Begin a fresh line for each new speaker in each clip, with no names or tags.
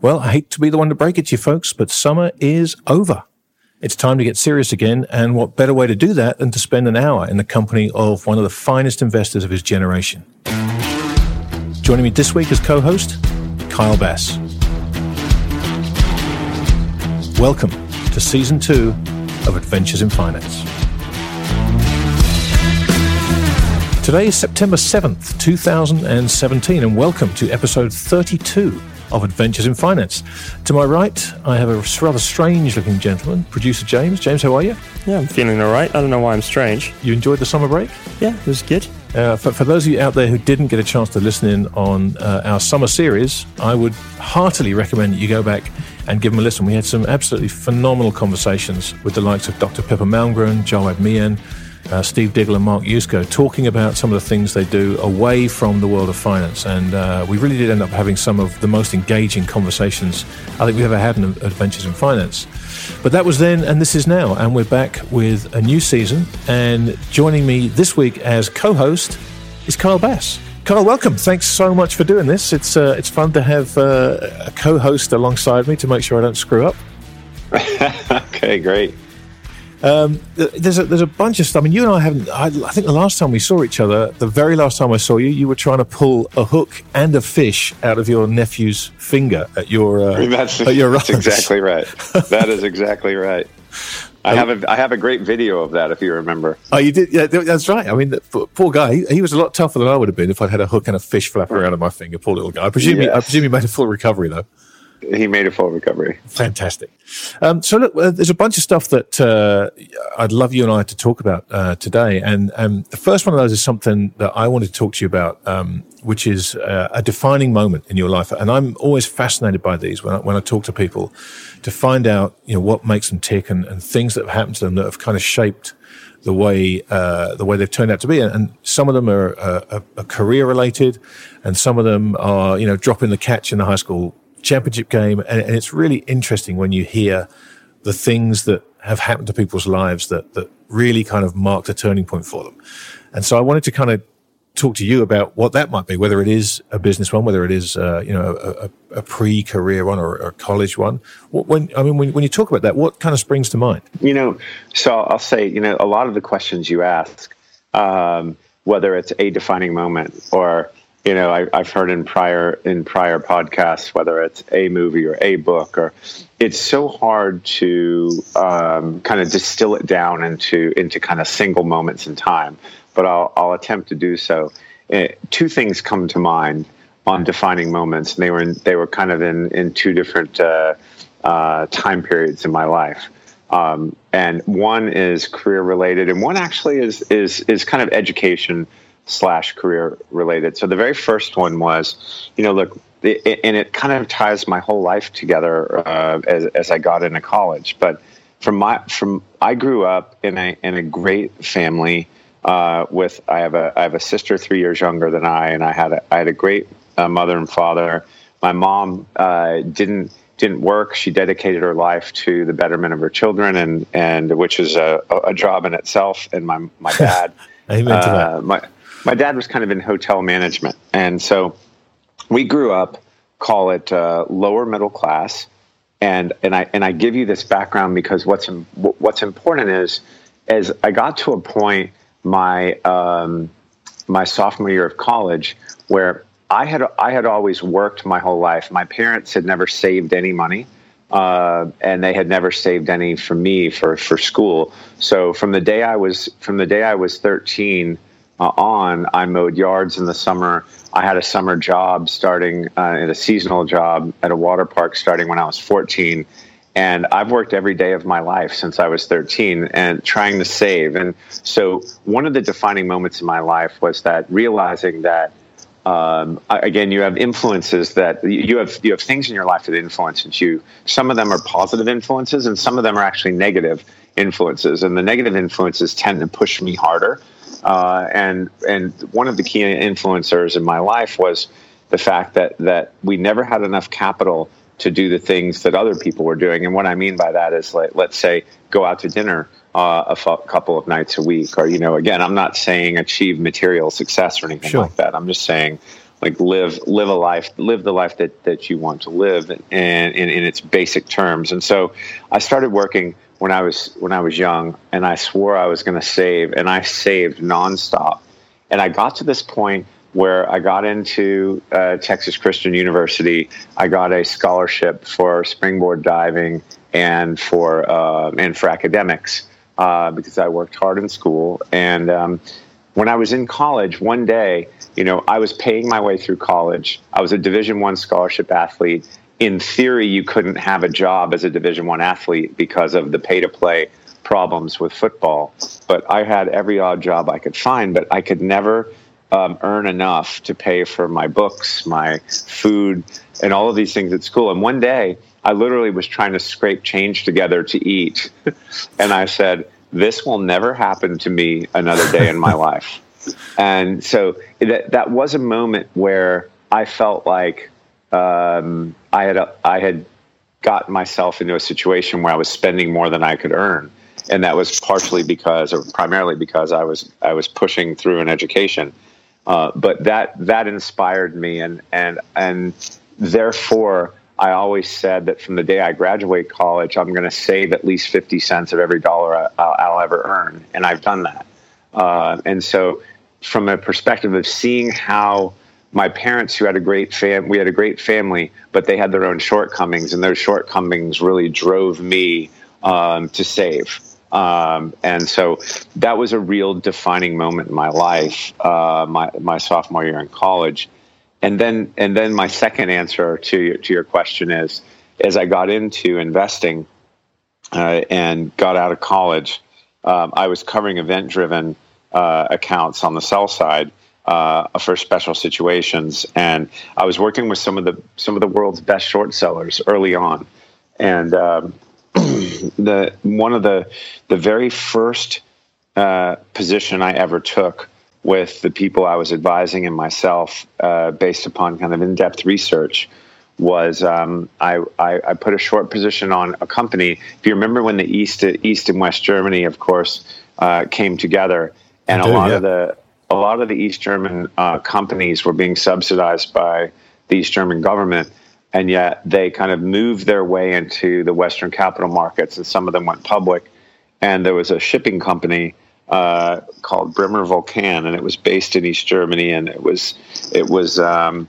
Well, I hate to be the one to break it to you folks, but summer is over. It's time to get serious again, and what better way to do that than to spend an hour in the company of one of the finest investors of his generation? Joining me this week as co host, Kyle Bass. Welcome to season two of Adventures in Finance. Today is September 7th, 2017, and welcome to episode 32 of Adventures in Finance. To my right, I have a rather strange looking gentleman, producer James. James, how are you?
Yeah, I'm feeling all right. I don't know why I'm strange.
You enjoyed the summer break?
Yeah, it was good.
Uh, for, for, those of you out there who didn't get a chance to listen in on uh, our summer series, I would heartily recommend that you go back and give them a listen. We had some absolutely phenomenal conversations with the likes of Dr. Pippa Malmgren, Jawed Mian, uh, Steve Diggle and Mark Yusko talking about some of the things they do away from the world of finance. And uh, we really did end up having some of the most engaging conversations I think we've ever had in Adventures in Finance. But that was then, and this is now. And we're back with a new season. And joining me this week as co host is Kyle Bass. Kyle, welcome. Thanks so much for doing this. It's uh, it's fun to have uh, a co-host alongside me to make sure I don't screw up.
okay, great.
Um, there's a there's a bunch of stuff. I mean, you and I haven't. I, I, think the last time we saw each other, the very last time I saw you, you were trying to pull a hook and a fish out of your nephew's finger at your uh,
that's,
at your
that's exactly right. That is exactly right. I have a I have a great video of that if you remember.
Oh, you did? Yeah, that's right. I mean, the, poor guy. He, he, was a lot tougher than I would have been if I'd had a hook and a fish flapping around on my finger. Poor little guy. I presume. Yes. He, I presume he made a full recovery though
he made a full recovery.
Fantastic. Um, so look, uh, there's a bunch of stuff that uh, I'd love you and I to talk about uh, today, and um, the first one of those is something that I wanted to talk to you about, um, which is uh, a defining moment in your life. And I'm always fascinated by these when I, when I talk to people to find out, you know, what makes them tick and, and things that have happened to them that have kind of shaped the way uh, the way they've turned out to be, and, some of them are, uh, are career related, and some of them are you know dropping the catch in the high school championship game, and, and, it's really interesting when you hear the things that have happened to people's lives that that really kind of marked a turning point for them. And so I wanted to kind of talk to you about what that might be, whether it is a business one, whether it is uh, you know a, a, a, pre-career one or a college one. What, when I mean, when, when you talk about that, what kind of springs to mind?
You know, so I'll say, you know, a lot of the questions you ask, um, whether it's a defining moment or you know I, have heard in prior in prior podcasts whether it's a movie or a book or it's so hard to um, kind of distill it down into into kind of single moments in time but i'll, I'll attempt to do so. Uh, two things come to mind on defining moments. And they were in, they were kind of in in two different uh, uh, time periods in my life. Um, and one is career related and one actually is is is kind of education slash career related. So the very first one was, you know, look, and it kind of ties my whole life together uh, as, as I got into college. But from my from I grew up in a in a great family uh, with I have a I have a sister three years younger than I, and I had a I had a great uh, mother and father. My mom uh, didn't didn't work. She dedicated her life to the betterment of her children, and and which is a, a job in itself. And my my dad,
Amen to that. Uh,
my my dad was kind of in hotel management, and so we grew up, call it uh, lower middle class, and and I and I give you this background because what's what's important is as I got to a point my um, my sophomore year of college where I had I had always worked my whole life. My parents had never saved any money. uh, and they had never saved any for me for for school. So from the day I was from the day I was 13 uh, on, I mowed yards in the summer. I had a summer job starting uh, at a seasonal job at a water park starting when I was 14. And I've worked every day of my life since I was 13 and trying to save. And so, one of the defining moments in my life was that realizing that um, again, you have influences that you have you have things in your life that influence you. Some of them are positive influences, and some of them are actually negative influences. And the negative influences tend to push me harder. Uh, and and one of the key influencers in my life was the fact that that we never had enough capital to do the things that other people were doing. And what I mean by that is, like, let's say, go out to dinner uh, a f- couple of nights a week, or you know, again, I'm not saying achieve material success or anything sure. like that. I'm just saying, like, live live a life, live the life that that you want to live, and in, in its basic terms. And so, I started working when I was when I was young, and I swore I was going to save, and I saved nonstop. And I got to this point where I got into uh, Texas Christian University. I got a scholarship for springboard diving and for uh, and for academics uh, because I worked hard in school. And um, when I was in college, one day, you know, I was paying my way through college. I was a Division One scholarship athlete. In theory, you couldn't have a job as a Division One athlete because of the pay to play problems with football. But I had every odd job I could find, but I could never um, earn enough to pay for my books, my food, and all of these things at school. And one day, I literally was trying to scrape change together to eat. and I said, This will never happen to me another day in my life. And so that, that was a moment where I felt like um, I had I had got myself into a situation where I was spending more than I could earn, and that was partially because, or primarily because, I was I was pushing through an education. Uh, but that that inspired me, and and and therefore I always said that from the day I graduate college, I'm going to save at least fifty cents of every dollar I, will ever earn, and I've done that. Uh, and so, from a perspective of seeing how my parents, who had a great fam, we had a great family, but they had their own shortcomings, and those shortcomings really drove me um, to save. Um, and so that was a real defining moment in my life, uh, my, my sophomore year in college. And then, and then my second answer to your, to your question is, as I got into investing uh, and got out of college, um, I was covering event-driven uh, accounts on the sell side uh, for special situations, and I was working with some of the some of the world's best short sellers early on, and um, the one of the the very first uh, position I ever took with the people I was advising and myself, uh, based upon kind of in depth research, was um, I, I, I, put a short position on a company. If you remember when the East East and West Germany, of course, uh, came together, and do, a lot yeah. of the a lot of the East German uh, companies were being subsidized by the East German government and yet they kind of moved their way into the Western capital markets, and some of them went public. And there was a shipping company uh, called Bremer Vulkan, and it was based in East Germany, and it was it was um,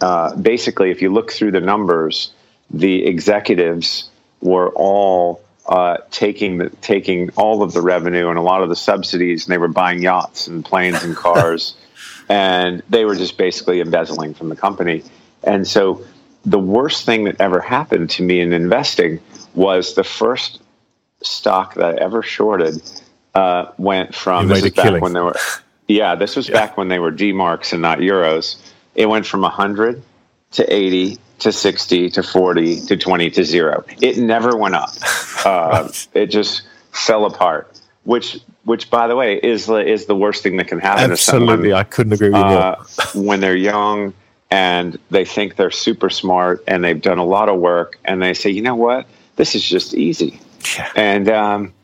uh, basically, if you look through the numbers, the executives were all uh, taking the, taking all of the revenue and a lot of the subsidies, and they were buying yachts and planes and cars, and they were just basically embezzling from the company. And so the worst thing that ever happened to me in investing was the first stock that I ever shorted uh, went from this is back killing. when they were yeah this was yeah. back when they were D marks and not euros. It went from hundred to eighty to sixty to forty to twenty to zero. It never went up. Uh, it just fell apart. Which which by the way is is the worst thing that can happen.
Absolutely, I couldn't agree with uh,
you. when they're young and they think they're super smart and they've done a lot of work and they say, you know what, this is just easy. Yeah. And um,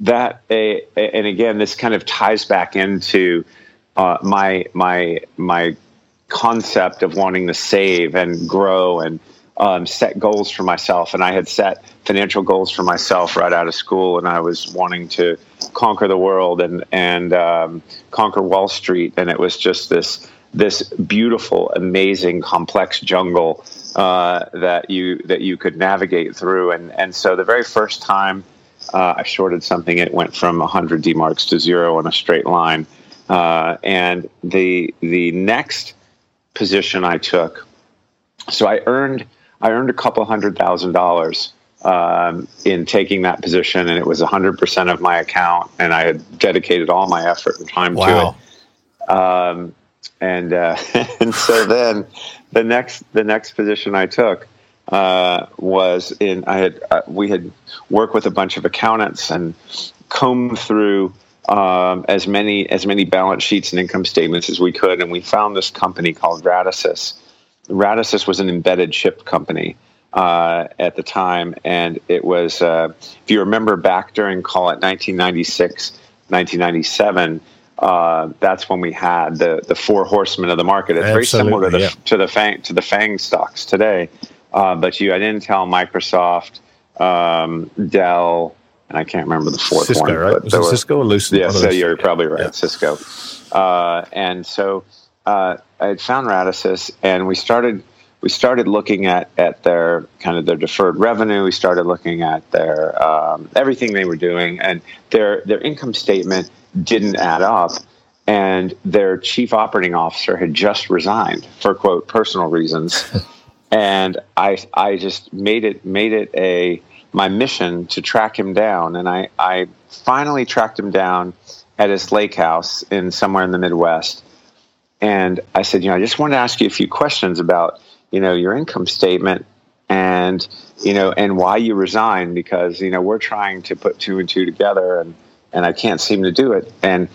that, uh, and again, this kind of ties back into uh, my my my concept of wanting to save and grow and um, set goals for myself. And I had set financial goals for myself right out of school, and I was wanting to conquer the world and and um, conquer Wall Street. And it was just this this beautiful, amazing, complex jungle uh, that you that you could navigate through. And and so the very first time uh, I shorted something, it went from 100 D marks to zero in a straight line. Uh, and the the next position I took, so I earned I earned a couple hundred thousand dollars um, in taking that position, and it was 100% of my account, and I had dedicated all my effort and time wow. to it. Um, and uh, and so then the next the next position I took uh, was in I had uh, we had worked with a bunch of accountants and combed through um, as many as many balance sheets and income statements as we could, and we found this company called Radisys. Radisys was an embedded chip company uh, at the time, and it was uh, if you remember back during call it 1996, 1997 uh, that's when we had the the four horsemen of the market. It's Absolutely, very similar to the yeah. to the Fang to the Fang stocks today, uh, but you had Intel, Microsoft, um, Dell, and I can't remember the fourth
Cisco,
one.
Right? Was it Cisco or Lucent?
Yeah, so you're probably right, yeah. Cisco. Uh, and so uh, I had found Radisys, and we started we started looking at at their kind of their deferred revenue. We started looking at their um, everything they were doing, and their their income statement didn't add up. And their chief operating officer had just resigned for quote personal reasons. and I I just made it made it a my mission to track him down. And I, I finally tracked him down at his lake house in somewhere in the Midwest. And I said, you know, I just wanted to ask you a few questions about, you know, your income statement and, you know, and why you resigned because, you know, we're trying to put two and two together and and I can't seem to do it. And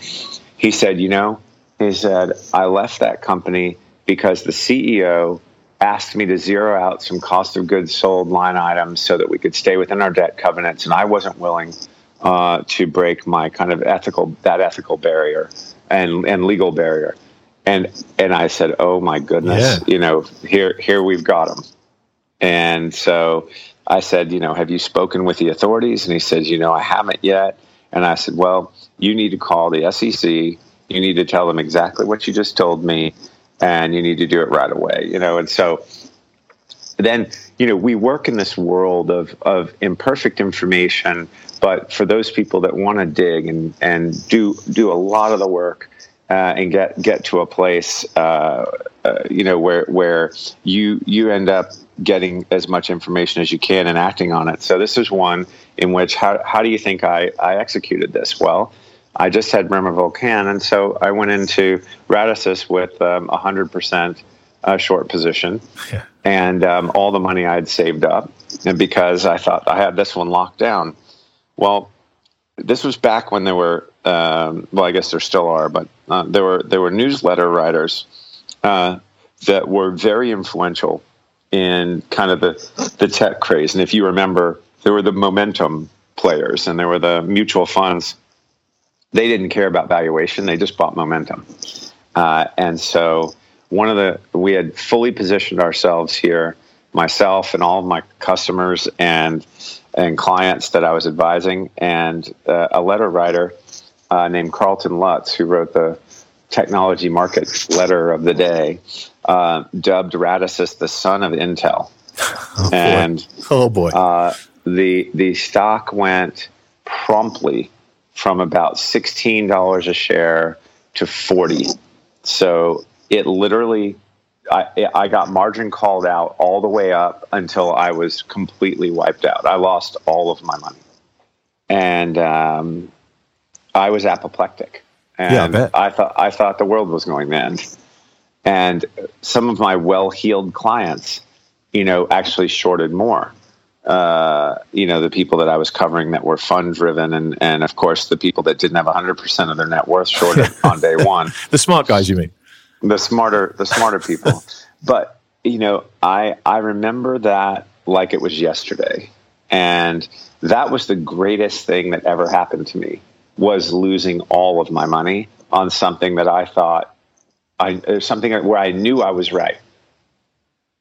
he said, you know, he said, I left that company because the CEO asked me to zero out some cost of goods sold line items so that we could stay within our debt covenants. And I wasn't willing uh, to break my kind of ethical, that ethical barrier and, and legal barrier. And, and I said, oh my goodness, yeah. you know, here, here we've got him. And so I said, you know, have you spoken with the authorities? And he says, you know, I haven't yet. And I said, well, you need to call the SEC. You need to tell them exactly what you just told me, and you need to do it right away. You know, and so then you know we work in this world of of imperfect information, but for those people that want to dig and and do do a lot of the work. Uh, and get get to a place, uh, uh, you know, where where you you end up getting as much information as you can and acting on it. So this is one in which how, how do you think I, I executed this? Well, I just had Bremer Vulkan, and so I went into Radisys with um, a um, 100% uh, short position yeah. and um, all the money I had saved up and because I thought I had this one locked down. Well, this was back when there were, um, well, I guess there still are, but uh, there were there were newsletter writers uh, that were very influential in kind of the, the tech craze. And if you remember, there were the momentum players and there were the mutual funds. They didn't care about valuation, they just bought momentum. Uh, and so, one of the, we had fully positioned ourselves here, myself and all of my customers and and clients that I was advising, and uh, a letter writer uh, named Carlton Lutts, who wrote the technology market letter of the day, uh, dubbed Radisys the son of Intel.
Oh, and oh boy, uh,
the the stock went promptly from about sixteen dollars a share to forty. So it literally, I, I got margin called out all the way up until I was completely wiped out. I lost all of my money, and um, I was apoplectic. And yeah, I, I thought I thought the world was going to end. And some of my well heeled clients, you know, actually shorted more. Uh, you know, the people that I was covering that were fund driven, and, and of course, the people that didn't have 100% of their net worth shorted on day one.
the smart guys, you mean?
The smarter, the smarter people. but, you know, I, I remember that like it was yesterday. And that was the greatest thing that ever happened to me was losing all of my money on something that I thought I something where I knew I was right.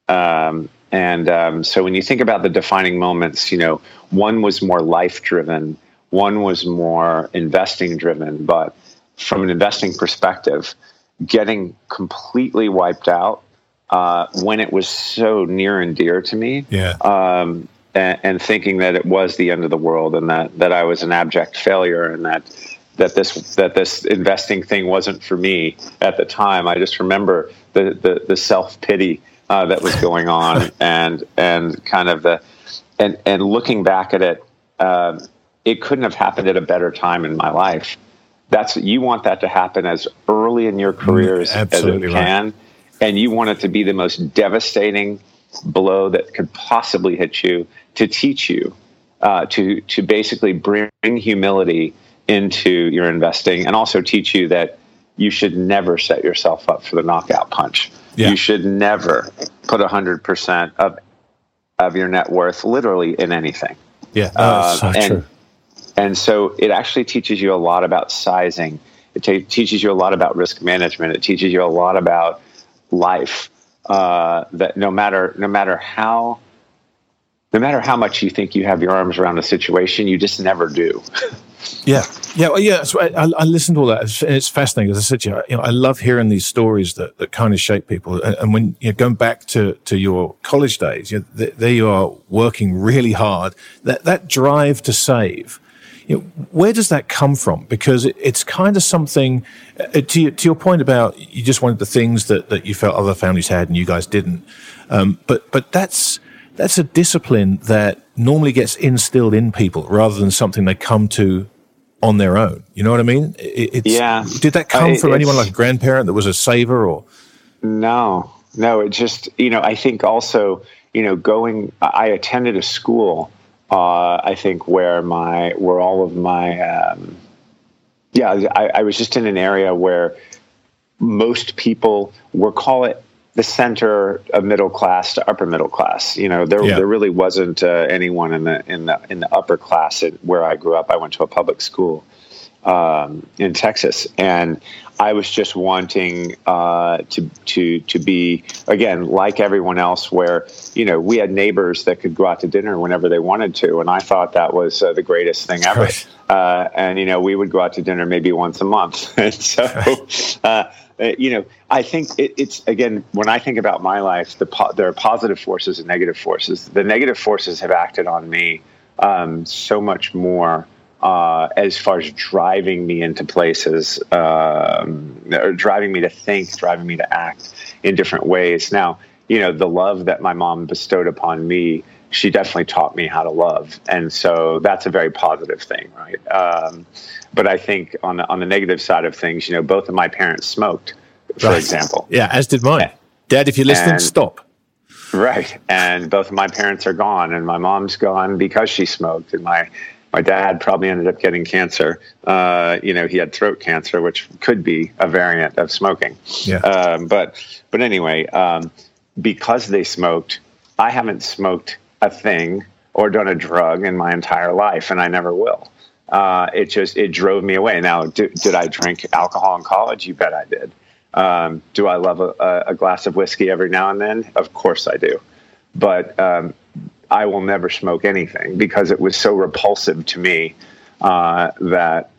Um, and um, so when you think about the defining moments, you know, one was more life driven, one was more investing driven. But from an investing perspective, getting completely wiped out uh, when it was so near and dear to me.
Yeah.
Um, and, and, thinking that it was the end of the world and that, that I was an abject failure and that that this that this investing thing wasn't for me at the time. I just remember the the, the self pity uh, that was going on and and kind of the and and looking back at it, uh, it couldn't have happened at a better time in my life. That's you want that to happen as early in your career as, as it can, right. and you want it to be the most devastating blow that could possibly hit you to teach you uh, to to basically bring humility into your investing and also teach you that you should never set yourself up for the knockout punch. Yeah. You should never put 100% of of your net worth literally in anything.
Yeah, uh, so
and,
true.
And so it actually teaches you a lot about sizing. It t- teaches you a lot about risk management. It teaches you a lot about life. Uh, that no matter no matter how no matter how much you think you have your arms around a situation, you just never do.
Yeah, yeah, well, yeah. So I, I, listened to all that. It's, it's fascinating. As I said, you know, you know, I love hearing these stories that, that kind of shape people. And, and when you're know, going back to, to your college days, you know, there you are working really hard. That that drive to save. You know, where does that come from? Because it, it's kind of something. Uh, to, your, to your point about you just wanted the things that, that you felt other families had and you guys didn't. Um, but but that's that's a discipline that normally gets instilled in people rather than something they come to on their own. You know what I mean?
It's, yeah.
Did that come from anyone like a grandparent that was a saver or?
No, no. It just, you know, I think also, you know, going, I attended a school, uh, I think where my, where all of my, um, yeah, I, I was just in an area where most people were call it the center of middle class to upper middle class. You know, there yeah. there really wasn't uh, anyone in the in the in the upper class at, where I grew up. I went to a public school um, in Texas, and I was just wanting uh, to to to be again like everyone else, where you know we had neighbors that could go out to dinner whenever they wanted to, and I thought that was uh, the greatest thing ever. Right. Uh, and you know we would go out to dinner maybe once a month, and so. Uh, you know, I think it, it's again when I think about my life, the po- there are positive forces and negative forces. The negative forces have acted on me um, so much more uh, as far as driving me into places, um, or driving me to think, driving me to act in different ways. Now, you know, the love that my mom bestowed upon me she definitely taught me how to love, and so that's a very positive thing, right? Um, but I think on the on the negative side of things, you know, both of my parents smoked, for right. example.
Yeah, as did mine. Dad, if you're listening, and, stop.
Right, and both of my parents are gone, and my mom's gone because she smoked, and my my dad probably ended up getting cancer. Uh, you know, he had throat cancer, which could be a variant of smoking.
Yeah.
Um, but but anyway, um, because they smoked, I haven't smoked a thing or done a drug in my entire life, and I never will. Uh, it just it drove me away. Now, did I drink alcohol in college? You bet I did. Um, do I love a, a, glass of whiskey every now and then? Of course I do. But um, I will never smoke anything because it was so repulsive to me uh, that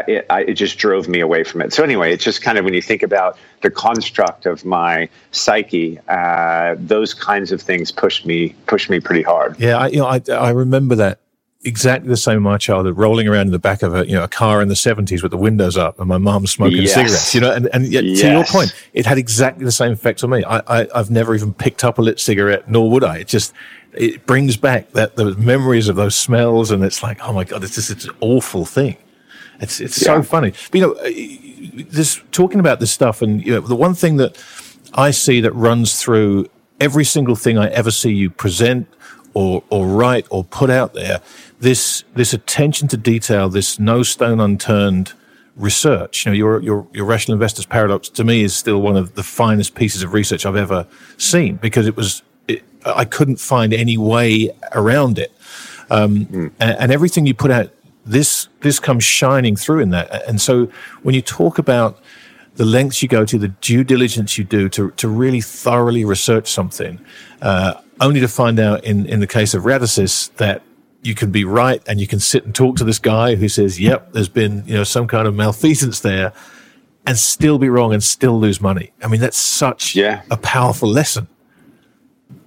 it, I, it, just drove me away from it. So anyway, it's just kind of when you think about the construct of my psyche, uh, those kinds of things pushed me pushed me pretty hard.
Yeah, I, you know, I, I remember that exactly the same. In my childhood, rolling around in the back of a you know a car in the seventies with the windows up, and my mom smoking yes. cigarettes. You know, and, and yet, yes. to your point, it had exactly the same effect on me. I, I I've never even picked up a lit cigarette, nor would I. It just it brings back that those memories of those smells, and it's like, oh my god, this, just it's an awful thing. It's it's yeah. so funny. But, you know, uh, this talking about this stuff, and you know, the one thing that I see that runs through every single thing I ever see you present or or write or put out there, this this attention to detail, this no stone unturned research. You know, your your your rational investors paradox to me is still one of the finest pieces of research I've ever seen because it was it, I couldn't find any way around it. Um, mm. and, and, everything you put out this this comes shining through in that. And so when you talk about the lengths you go to, the due diligence you do to to really thoroughly research something, uh, only to find out in in the case of Radisys that you can be right and you can sit and talk to this guy who says, "Yep, there's been you know some kind of malfeasance there." and still be wrong and still lose money. I mean, that's such
Yeah.
a powerful lesson.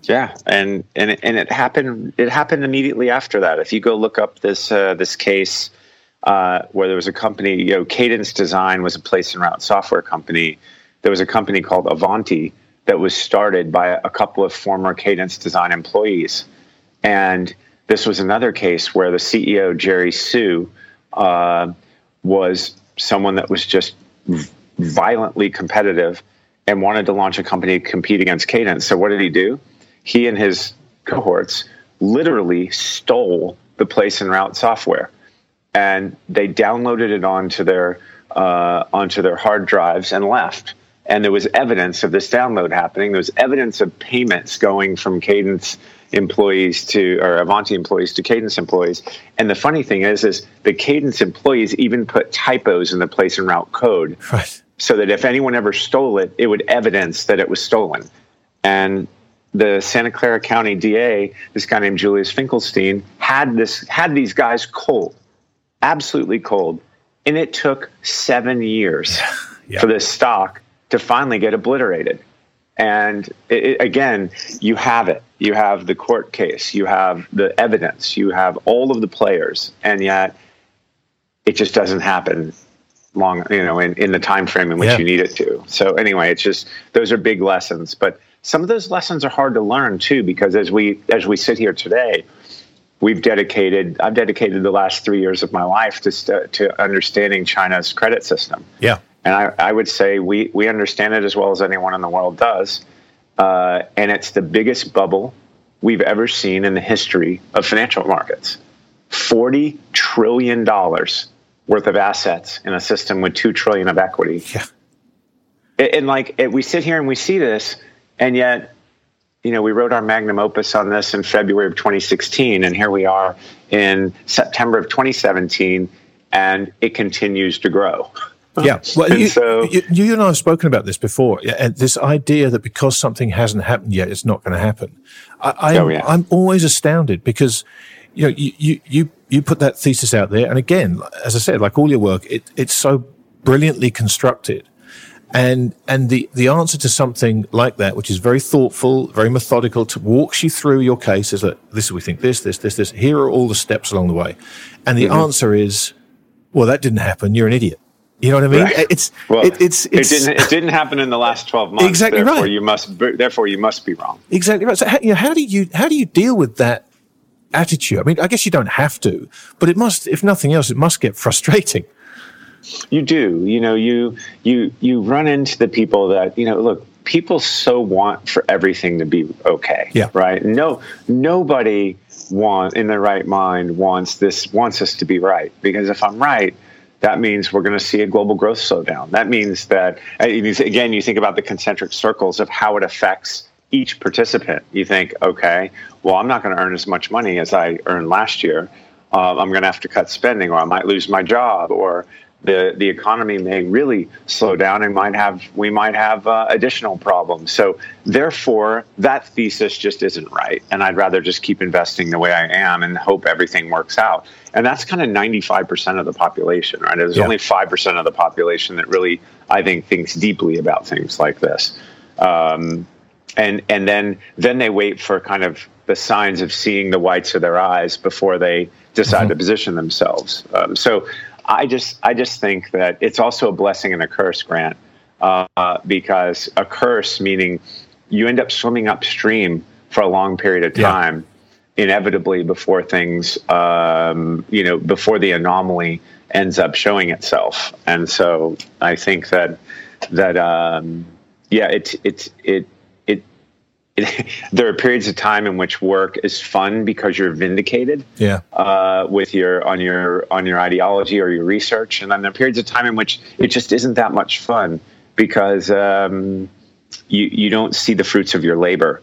Yeah, and and and it happened. It happened immediately after that. If you go look up this uh, this case uh, where there was a company, you know, Cadence Design was a place and route software company. There was a company called Avanti that was started by a couple of former Cadence Design employees, and this was another case where the CEO Gerry Hsu uh, was someone that was just violently competitive and wanted to launch a company to compete against Cadence. So what did he do? He and his cohorts literally stole the place and route software, and they downloaded it onto their uh, onto their hard drives and left. And there was evidence of this download happening. There was evidence of payments going from Cadence employees to or Avanti employees to Cadence employees. And the funny thing is, is the Cadence employees even put typos in the place and route code
Right.
so that if anyone ever stole it, it would evidence that it was stolen. And the Santa Clara County DA, this guy named Julius Finkelstein, had this had these guys cold, absolutely cold, and it took seven years
Yeah.
for this stock to finally get obliterated. And it, again, you have it. You have the court case. You have the evidence. You have all of the players, and yet it just doesn't happen long you know in, in the time frame in which
Yeah.
you need it to so anyway it's just those are big lessons but some of those lessons are hard to learn too because as we as we sit here today we've dedicated i've dedicated the last three years of my life to st- to understanding china's credit system
Yeah.
and I, I would say we, we understand it as well as anyone in the world does. Uh, and it's the biggest bubble we've ever seen in the history of financial markets. $40 trillion worth of assets in a system with 2 trillion of equity.
Yeah.
And, and like we sit here and we see this, and yet, you know, we wrote our magnum opus on this in February of 2016, and here we are in September of 2017, and it continues to grow.
Yeah. Well, you,
so-
you, you and I have spoken about this before. And this idea that because something hasn't happened yet, it's not going to happen. I, I'm,
Oh, yeah.
I'm always astounded because, you know, you, you, you, you put that thesis out there. And again, as I said, like all your work, it, it's so brilliantly constructed. And, and the, the answer to something like that, which is very thoughtful, very methodical, to walks you through your case is that this, is what we think this, this, this, this, here are all the steps along the way. And
Mm-hmm.
the answer is, well, that didn't happen. You're an idiot. You know what I mean?
Right.
It's,
Well,
it, it's, it's
it didn't. It didn't happen in the last twelve months.
Exactly
therefore
right.
You must. Therefore, you must be wrong.
exactly right. So, how, you know, how do you how do you deal with that attitude? I mean, I guess you don't have to, but it must, if nothing else, it must get frustrating.
You do. You know. You you you run into the people that you know. Look, people so want for everything to be okay.
Yeah.
Right. No. Nobody want in their right mind wants this wants us to be right because if I'm right. That means we're going to see a global growth slowdown. That means that, again, you think about the concentric circles of how it affects each participant. You think, okay, well, I'm not going to earn as much money as I earned last year. Uh, I'm going to have to cut spending, or I might lose my job, or the the economy may really slow down, and might have we might have uh, additional problems. So therefore, that thesis just isn't right, and I'd rather just keep investing the way I am and hope everything works out. And that's kind of 95% of the population, right? There's
Yeah.
only 5% of the population that really, I think, thinks deeply about things like this. Um, and and then then they wait for kind of the signs of seeing the whites of their eyes before they decide to position themselves. Um, so I just I just think that it's also a blessing and a curse, Grant, uh, because a curse meaning you end up swimming upstream for a long period of
Yeah.
time, inevitably before things um, you know before the anomaly ends up showing itself. And so I think that that um, yeah, it's it's it it. There are periods of time in which work is fun because you're vindicated
Yeah.
uh, with your on your on your ideology or your research, and then there are periods of time in which it just isn't that much fun because um, you you don't see the fruits of your labor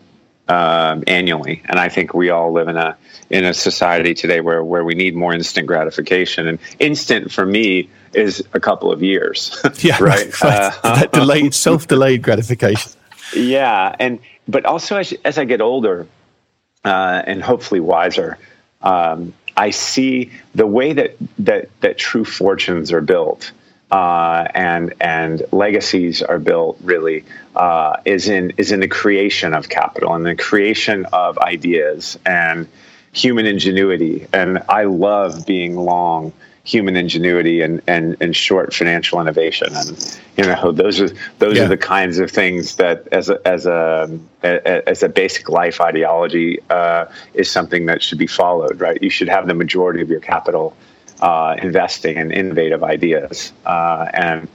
um, annually. And I think we all live in a in a society today where where we need more instant gratification, and instant for me is a couple of years.
Yeah.
right. Uh,
that delayed, self delayed gratification.
yeah, and but also as as I get older, uh, and hopefully wiser, um, I see the way that that that true fortunes are built. uh, and and legacies are built really uh, is in is in the creation of capital and the creation of ideas and human ingenuity. And I love being long human ingenuity and, and, and short financial innovation. And you know those are those yeah. are the kinds of things that as a as a as a basic life ideology uh, is something that should be followed. Right, you should have the majority of your capital uh, investing in innovative ideas uh, and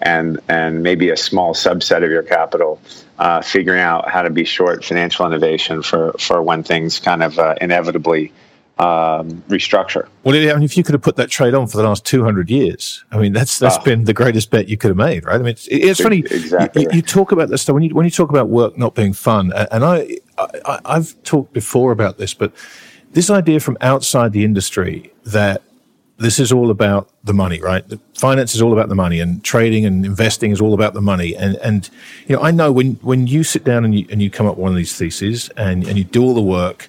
and and maybe a small subset of your capital uh, figuring out how to be short financial innovation for for when things kind of uh, inevitably um, restructure.
Well, I mean, if you could have put that trade on for the last 200 years, I mean, that's that's ah. been the greatest bet you could have made, right? I mean, it's, it's funny.
Exactly.
You, you, talk about this stuff when you when you talk about work not being fun, and I, I I've talked before about this, but this idea from outside the industry that this is all about the money, right? The finance is all about the money, and trading and investing is all about the money. And and you know, I know when when you sit down and you and you come up with one of these theses and and you do all the work,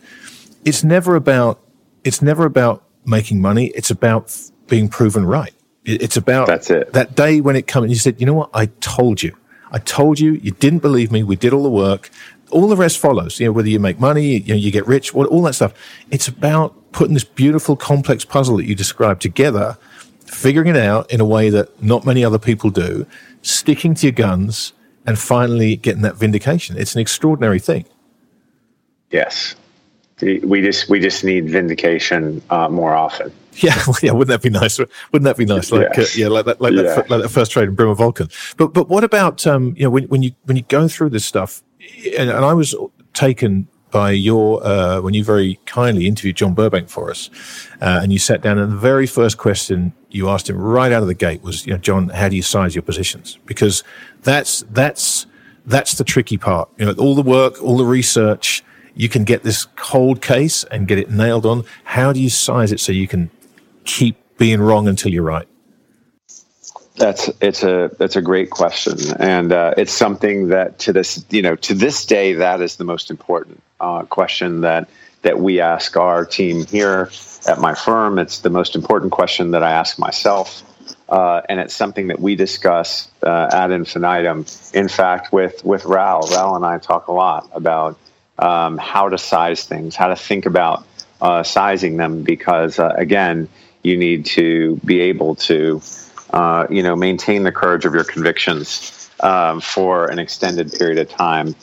it's never about it's never about making money. It's about being proven right. It's about
that's it.
That day when it comes, and you said, you know what? I told you. I told you. You didn't believe me. We did all the work. All the rest follows. You know, whether you make money, you know, you get rich, all that stuff. It's about putting this beautiful, complex puzzle that you described together, figuring it out in a way that not many other people do, sticking to your guns, and finally getting that vindication. It's an extraordinary thing.
Yes, we just we just need vindication uh, more often.
Yeah, yeah, wouldn't that be nice? Wouldn't that be nice? Like, yes. uh, yeah, like that, like, yeah. that, like that first trade in Bremer Vulkan. But, but what about, um, you know, when, when you, when you go through this stuff, and, and I was taken by your uh, when you very kindly interviewed John Burbank for us, uh, and you sat down, and the very first question you asked him right out of the gate was, you know, John, how do you size your positions? Because that's that's that's the tricky part. You know, all the work, all the research, you can get this cold case and get it nailed on. How do you size it so you can keep being wrong until you're right?
That's it's a that's a great question, and uh, it's something that to this you know to this day that is the most important uh, question that that we ask our team here at my firm. It's the most important question that I ask myself, uh, and it's something that we discuss uh, ad infinitum. In fact, with with Raoul, Raoul and I talk a lot about um, how to size things, how to think about uh, sizing them, because uh, again, you need to be able to uh, you know, maintain the courage of your convictions um, for an extended period of time,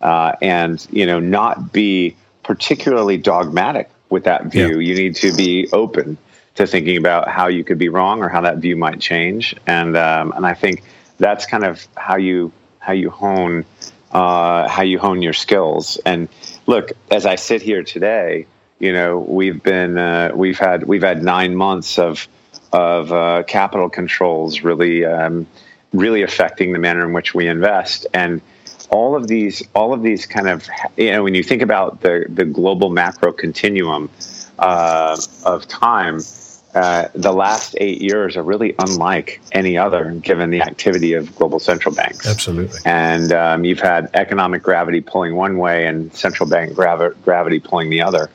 uh, and you know, not be particularly dogmatic with that view. Yeah. You need to be open to thinking about how you could be wrong or how that view might change, and um, and I think that's kind of how you how you hone uh, how you hone your skills. And look, as I sit here today, you know, we've been uh, we've had we've had nine months of of uh, capital controls really um, really affecting the manner in which we invest and all of these all of these kind of you know when you think about the the global macro continuum uh, of time uh, the last eight years are really unlike any other, given the activity of global central banks.
Absolutely.
And um, you've had economic gravity pulling one way and central bank gravi- gravity pulling the other.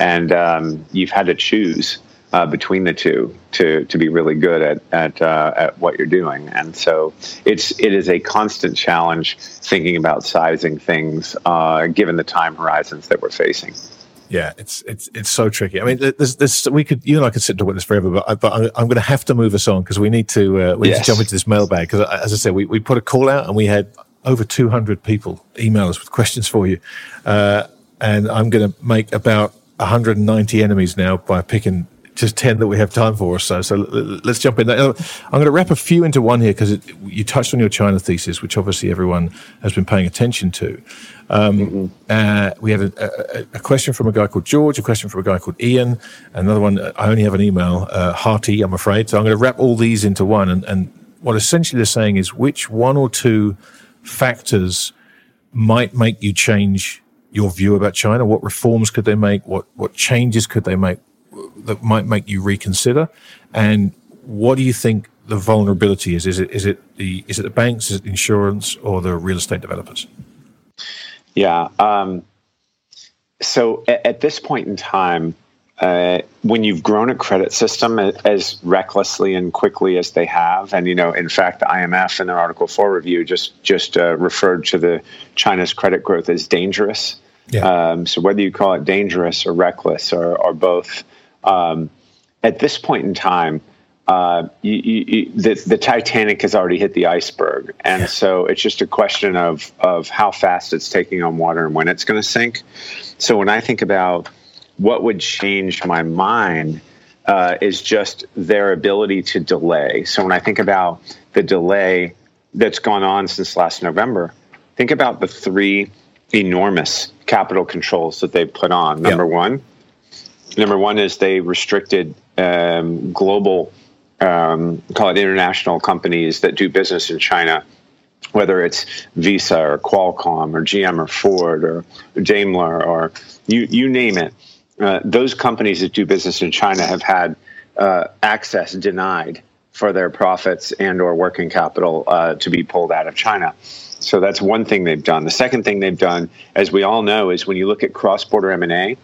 And um, you've had to choose uh, between the two to to be really good at at uh, at what you're doing. And so it's it is a constant challenge thinking about sizing things uh, given the time horizons that we're facing.
Yeah, it's it's it's so tricky. I mean, there's this we could you and I could sit and talk about this forever, but, I, but I'm going to have to move us on because we need to uh, we yes. need to jump into this mailbag because as I said, we we put a call out and we had over 200 people email us with questions for you, uh, and I'm going to make about 190 enemies now by picking just 10 that we have time for or so. So let's jump in. I'm going to wrap a few into one here because you touched on your China thesis, which obviously everyone has been paying attention to. Um, mm-hmm. uh, we had a, a, a, question from a guy called George, a question from a guy called Ian, another one. I only have an email, uh, Hearty, I'm afraid. So I'm going to wrap all these into one. And, and what essentially they're saying is which one or two factors might make you change your view about China? What reforms could they make? What what changes could they make? That might make you reconsider? And what do you think the vulnerability is? Is it is it the is it the banks, is it insurance, or the real estate developers?
Yeah. Um, so at, at, this point in time, uh, when you've grown a credit system as recklessly and quickly as they have, and you know, in fact, the IMF in their Article Four review just just uh, referred to the China's credit growth as dangerous. Yeah. Um, so whether you call it dangerous or reckless or, or both, um, at this point in time, uh, you, you, the, the Titanic has already hit the iceberg, and yeah. so it's just a question of of how fast it's taking on water and when it's going to sink. So when I think about what would change my mind uh, is just their ability to delay. So when I think about the delay that's gone on since last November, think about the three enormous capital controls that they've put on. Number one, number one is they restricted um, global, um, call it international companies that do business in China whether it's Visa or Qualcomm or GM or Ford or Daimler or you you name it, uh, those companies that do business in China have had uh, access denied for their profits and or working capital uh, to be pulled out of China. So that's one thing they've done. The second thing they've done, as we all know, is when you look at cross-border M&A.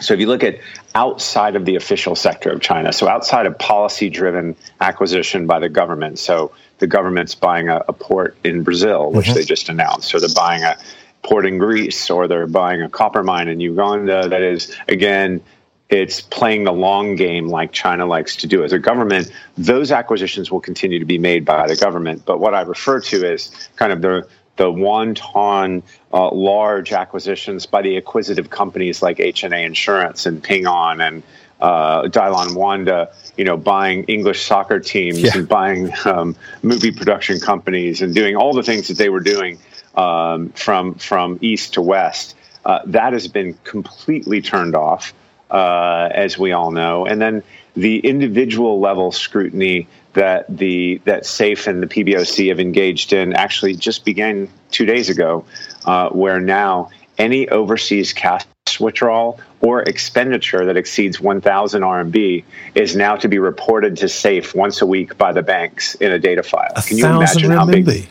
So if you look at outside of the official sector of China, so outside of policy-driven acquisition by the government, so the government's buying a, a port in Brazil, which mm-hmm. they just announced, or they're buying a port in Greece or they're buying a copper mine in Uganda. That is, again, it's playing the long game like China likes to do as a government. Those acquisitions will continue to be made by the government. But what I refer to is kind of the the wanton uh, large acquisitions by the acquisitive companies like HNA Insurance and Ping An and uh, Dalian Wanda, you know, buying English soccer teams yeah. and buying um, movie production companies and doing all the things that they were doing um, from from east to west. Uh, that has been completely turned off, uh, as we all know. And then the individual level scrutiny that the that SAFE and the PBOC have engaged in actually just began two days ago, uh, where now any overseas cash withdrawal or expenditure that exceeds 1,000 RMB is now to be reported to SAFE once a week by the banks in a data file.
A Can you imagine how big?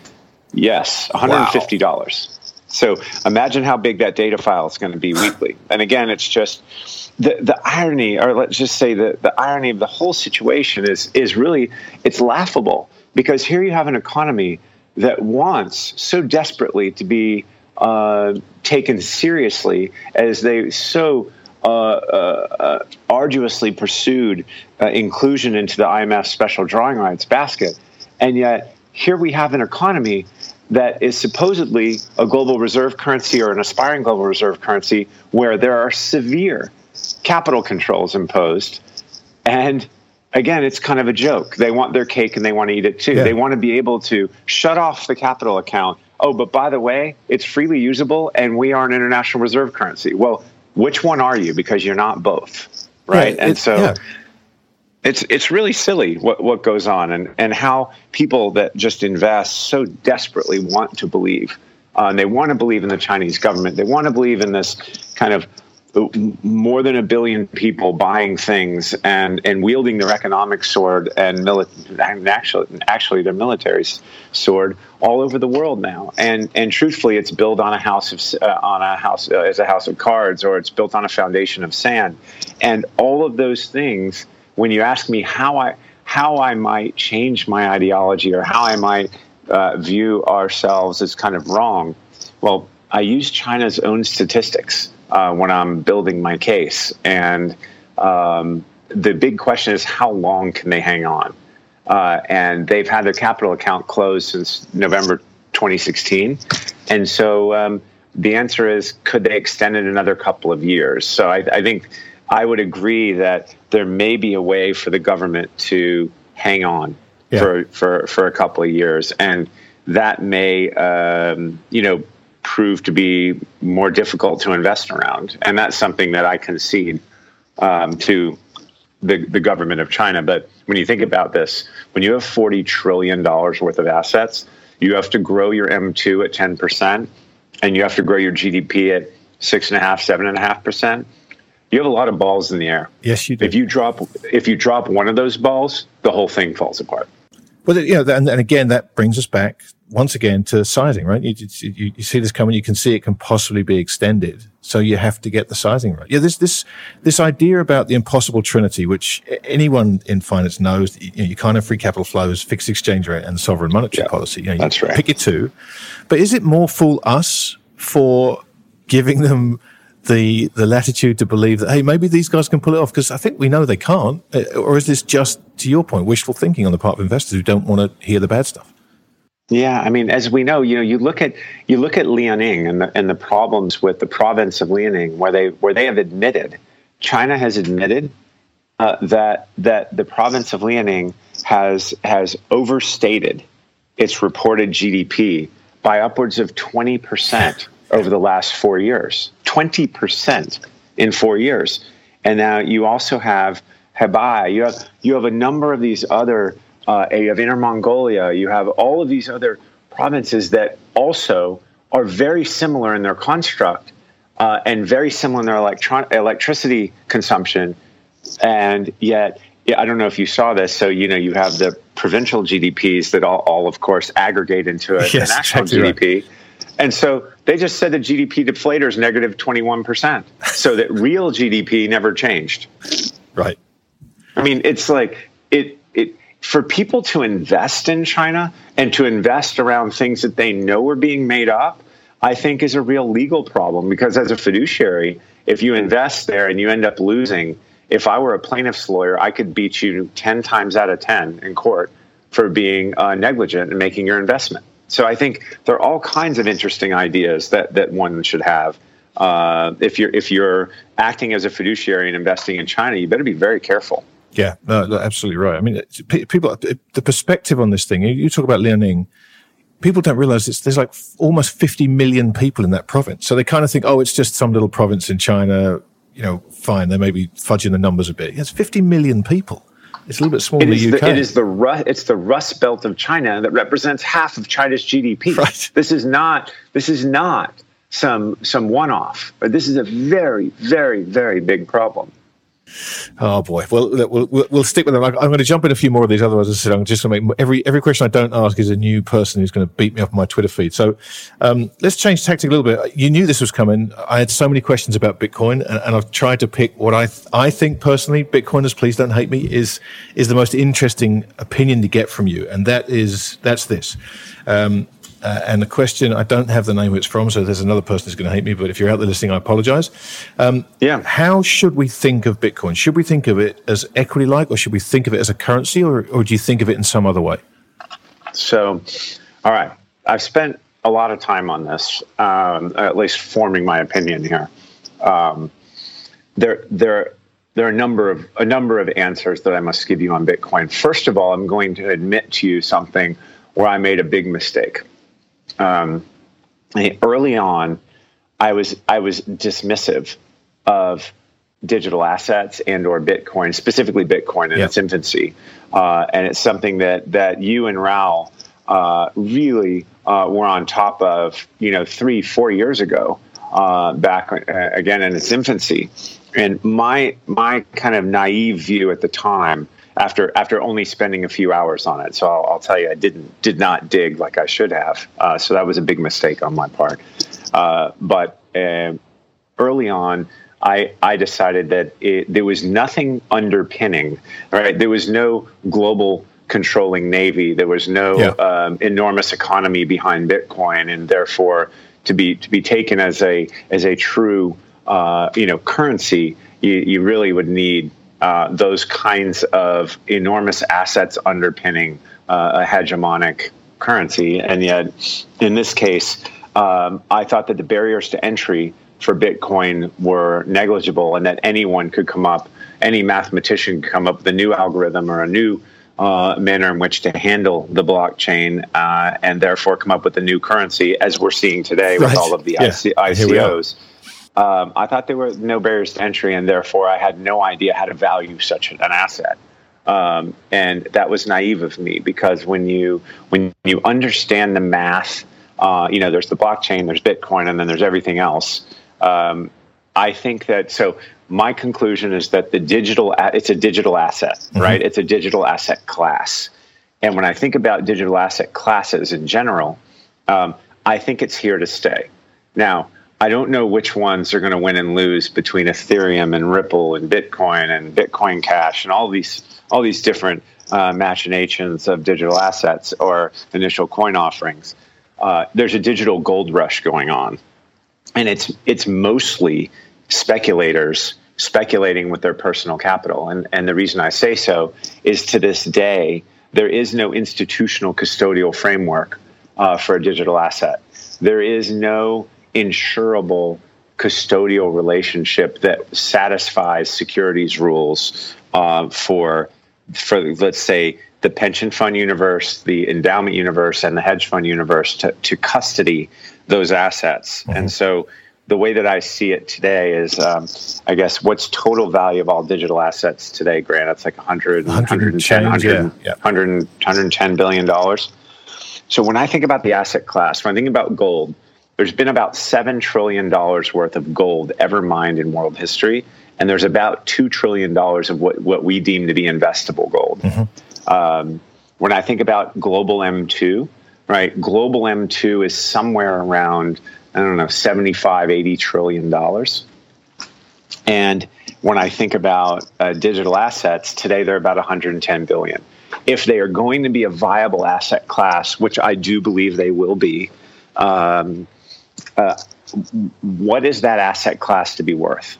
Yes, $150. Wow. So imagine how big that data file is going to be weekly. And again, it's just the the irony, or let's just say the, the irony of the whole situation is is really it's laughable because here you have an economy that wants so desperately to be uh, taken seriously as they so uh, uh, uh arduously pursued uh, inclusion into the IMF special drawing rights basket, and yet here we have an economy that is supposedly a global reserve currency or an aspiring global reserve currency where there are severe capital controls imposed. And again, it's kind of a joke. They want their cake and they want to eat it too. Yeah. They want to be able to shut off the capital account. Oh, but by the way, it's freely usable and we are an international reserve currency. Well, which one are you? Because you're not both. Right. and so. Yeah it's it's really silly what, what goes on and, and how people that just invest so desperately want to believe. Uh, they want to believe in the Chinese government. They want to believe in this kind of more than a billion people buying things and, and wielding their economic sword and, mili- and actually actually their military sword all over the world now. And and truthfully, it's built on a house of uh, on a house uh, as a house of cards, or it's built on a foundation of sand. And all of those things when you ask me how I how I might change my ideology or how I might uh, view ourselves as kind of wrong, well, I use China's own statistics uh, when I'm building my case, and um, the big question is how long can they hang on? Uh, and they've had their capital account closed since November 2016, and so um, the answer is could they extend it another couple of years? So I, I think I would agree that there may be a way for the government to hang on yeah. for, for, for a couple of years. And that may, um, you know, prove to be more difficult to invest around. And that's something that I concede um, to the, the government of China. But when you think about this, when you have $40 trillion worth of assets, you have to grow your M2 at 10%, and you have to grow your GDP at 6.5 7.5% you have a lot of balls in the air.
Yes, you do.
If you drop if you drop one of those balls, the whole thing falls apart.
Well, you know, and, and again, that brings us back once again to sizing, right? You, you, you, see this coming, you can see it can possibly be extended. So you have to get the sizing right. Yeah, this, this, this idea about the impossible trinity, which anyone in finance knows, you, know, you can't have free capital flows, fixed exchange rate and sovereign monetary
yeah,
policy. You know,
that's right.
Pick your two. But is it more fool us for giving them the the latitude to believe that hey maybe these guys can pull it off because I think we know they can't. Uh, or is this just to your point wishful thinking on the part of investors who don't want to hear the bad stuff?
Yeah, I mean, as we know, you know, you look at you look at Liaoning and the and the problems with the province of Liaoning, where they where they have admitted, China has admitted uh, that that the province of Liaoning has has overstated its reported GDP by upwards of twenty percent over the last four years. Twenty percent in four years, and now you also have Hebei. You have you have a number of these other uh, you have Inner Mongolia, you have all of these other provinces that also are very similar in their construct uh, and very similar in their electron- electricity consumption. And yet, yeah, I don't know if you saw this. So, you know, you have the provincial GDPs that all, all of course, aggregate into a, yes, national exactly GDP. Right. And so they just said the GDP deflator is negative 21%. so that real GDP never changed.
Right.
I mean, it's like it, it, for people to invest in China and to invest around things that they know are being made up, I think is a real legal problem because as a fiduciary, if you invest there and you end up losing, if I were a plaintiff's lawyer, I could beat you 10 times out of 10 in court for being uh, negligent and making your investment. So I think there are all kinds of interesting ideas that, that one should have. Uh, if you're if you're acting as a fiduciary and investing in China, you better be very careful.
Yeah, no, no, absolutely right. I mean, people, the perspective on this thing, you, talk about Liaoning, people don't realize it's, there's like almost 50 million people in that province. So they kind of think, oh, it's just some little province in China, you know, fine. They may be fudging the numbers a bit. It's 50 million people. It's a little bit smaller than the UK.
The, it is the it's the Rust Belt of China that represents half of China's GDP.
Right.
This is not this is not some some one off. But this is a very very very big problem.
Oh boy. Well, we'll, we'll stick with them. I'm going to jump in a few more of these. Otherwise, I said I'm just going to make every every question I don't ask is a new person who's going to beat me up on my Twitter feed. So um, let's change tactic a little bit. You knew this was coming. I had so many questions about Bitcoin, and, and I've tried to pick what I th- I think personally, Bitcoiners, please don't hate me, is is the most interesting opinion to get from you, and that is that's this. Um, uh, and the question, I don't have the name it's from, so there's another person who's going to hate me, but if you're out there listening, I apologize. Um,
yeah.
How should we think of Bitcoin? Should we think of it as equity like, or should we think of it as a currency, or, or do you think of it in some other way?
So, all right. I've spent a lot of time on this, um, at least forming my opinion here. Um, there, there, there are a number of a number of answers that I must give you on Bitcoin. First of all, I'm going to admit to you something where I made a big mistake um, early on, I was I was dismissive of digital assets and or Bitcoin, specifically Bitcoin in yep. its infancy, uh, and it's something that that you and Raoul uh, really uh, were on top of, you know, three four years ago, uh, back uh, again in its infancy, and my my kind of naive view at the time after after only spending a few hours on it. So I'll, I'll tell you, I didn't did not dig like I should have. Uh, so that was a big mistake on my part. Uh, but uh, early on, I I decided that it, there was nothing underpinning. Right, there was no global controlling navy. There was no yeah. um, enormous economy behind Bitcoin, and therefore to be to be taken as a as a true uh, you know currency, you, you really would need uh, those kinds of enormous assets underpinning uh, a hegemonic currency. And yet, in this case, um, I thought that the barriers to entry for Bitcoin were negligible and that anyone could come up, any mathematician could come up with a new algorithm or a new uh, manner in which to handle the blockchain uh, and therefore come up with a new currency, as we're seeing today right. with all of the yeah. IC- ICOs. Um, I thought there were no barriers to entry, and therefore I had no idea how to value such an asset. Um, and that was naive of me because when you when you understand the math, uh, you know, there's the blockchain, there's Bitcoin, and then there's everything else. Um, I think that so. My conclusion is that the digital it's a digital asset, mm-hmm. right? It's a digital asset class, And when I think about digital asset classes in general, um, I think it's here to stay. Now, I don't know which ones are going to win and lose between Ethereum and Ripple and Bitcoin and Bitcoin Cash and all these all these different uh, machinations of digital assets or initial coin offerings. Uh, there's a digital gold rush going on, and it's it's mostly speculators speculating with their personal capital. And and the reason I say so is to this day there is no institutional custodial framework uh, for a digital asset. There is no insurable custodial relationship that satisfies securities rules uh, for for let's say the pension fund universe, the endowment universe, and the hedge fund universe to, to custody those assets. Mm-hmm. And so the way that I see it today is, um, I guess, what's total value of all digital assets today, Grant? It's like 100, 110, 100, yeah, yeah. 100, 110 billion dollars. So when I think about the asset class, when I think about gold, there's been about $7 trillion worth of gold ever mined in world history. And there's about $2 trillion of what, what we deem to be investable gold. Mm-hmm. Um, when I think about global M2, right, global M2 is somewhere around, I don't know, 75, 80 trillion dollars. And when I think about uh, digital assets, today they're about 110 billion. If they are going to be a viable asset class, which I do believe they will be, um, uh, what is that asset class to be worth?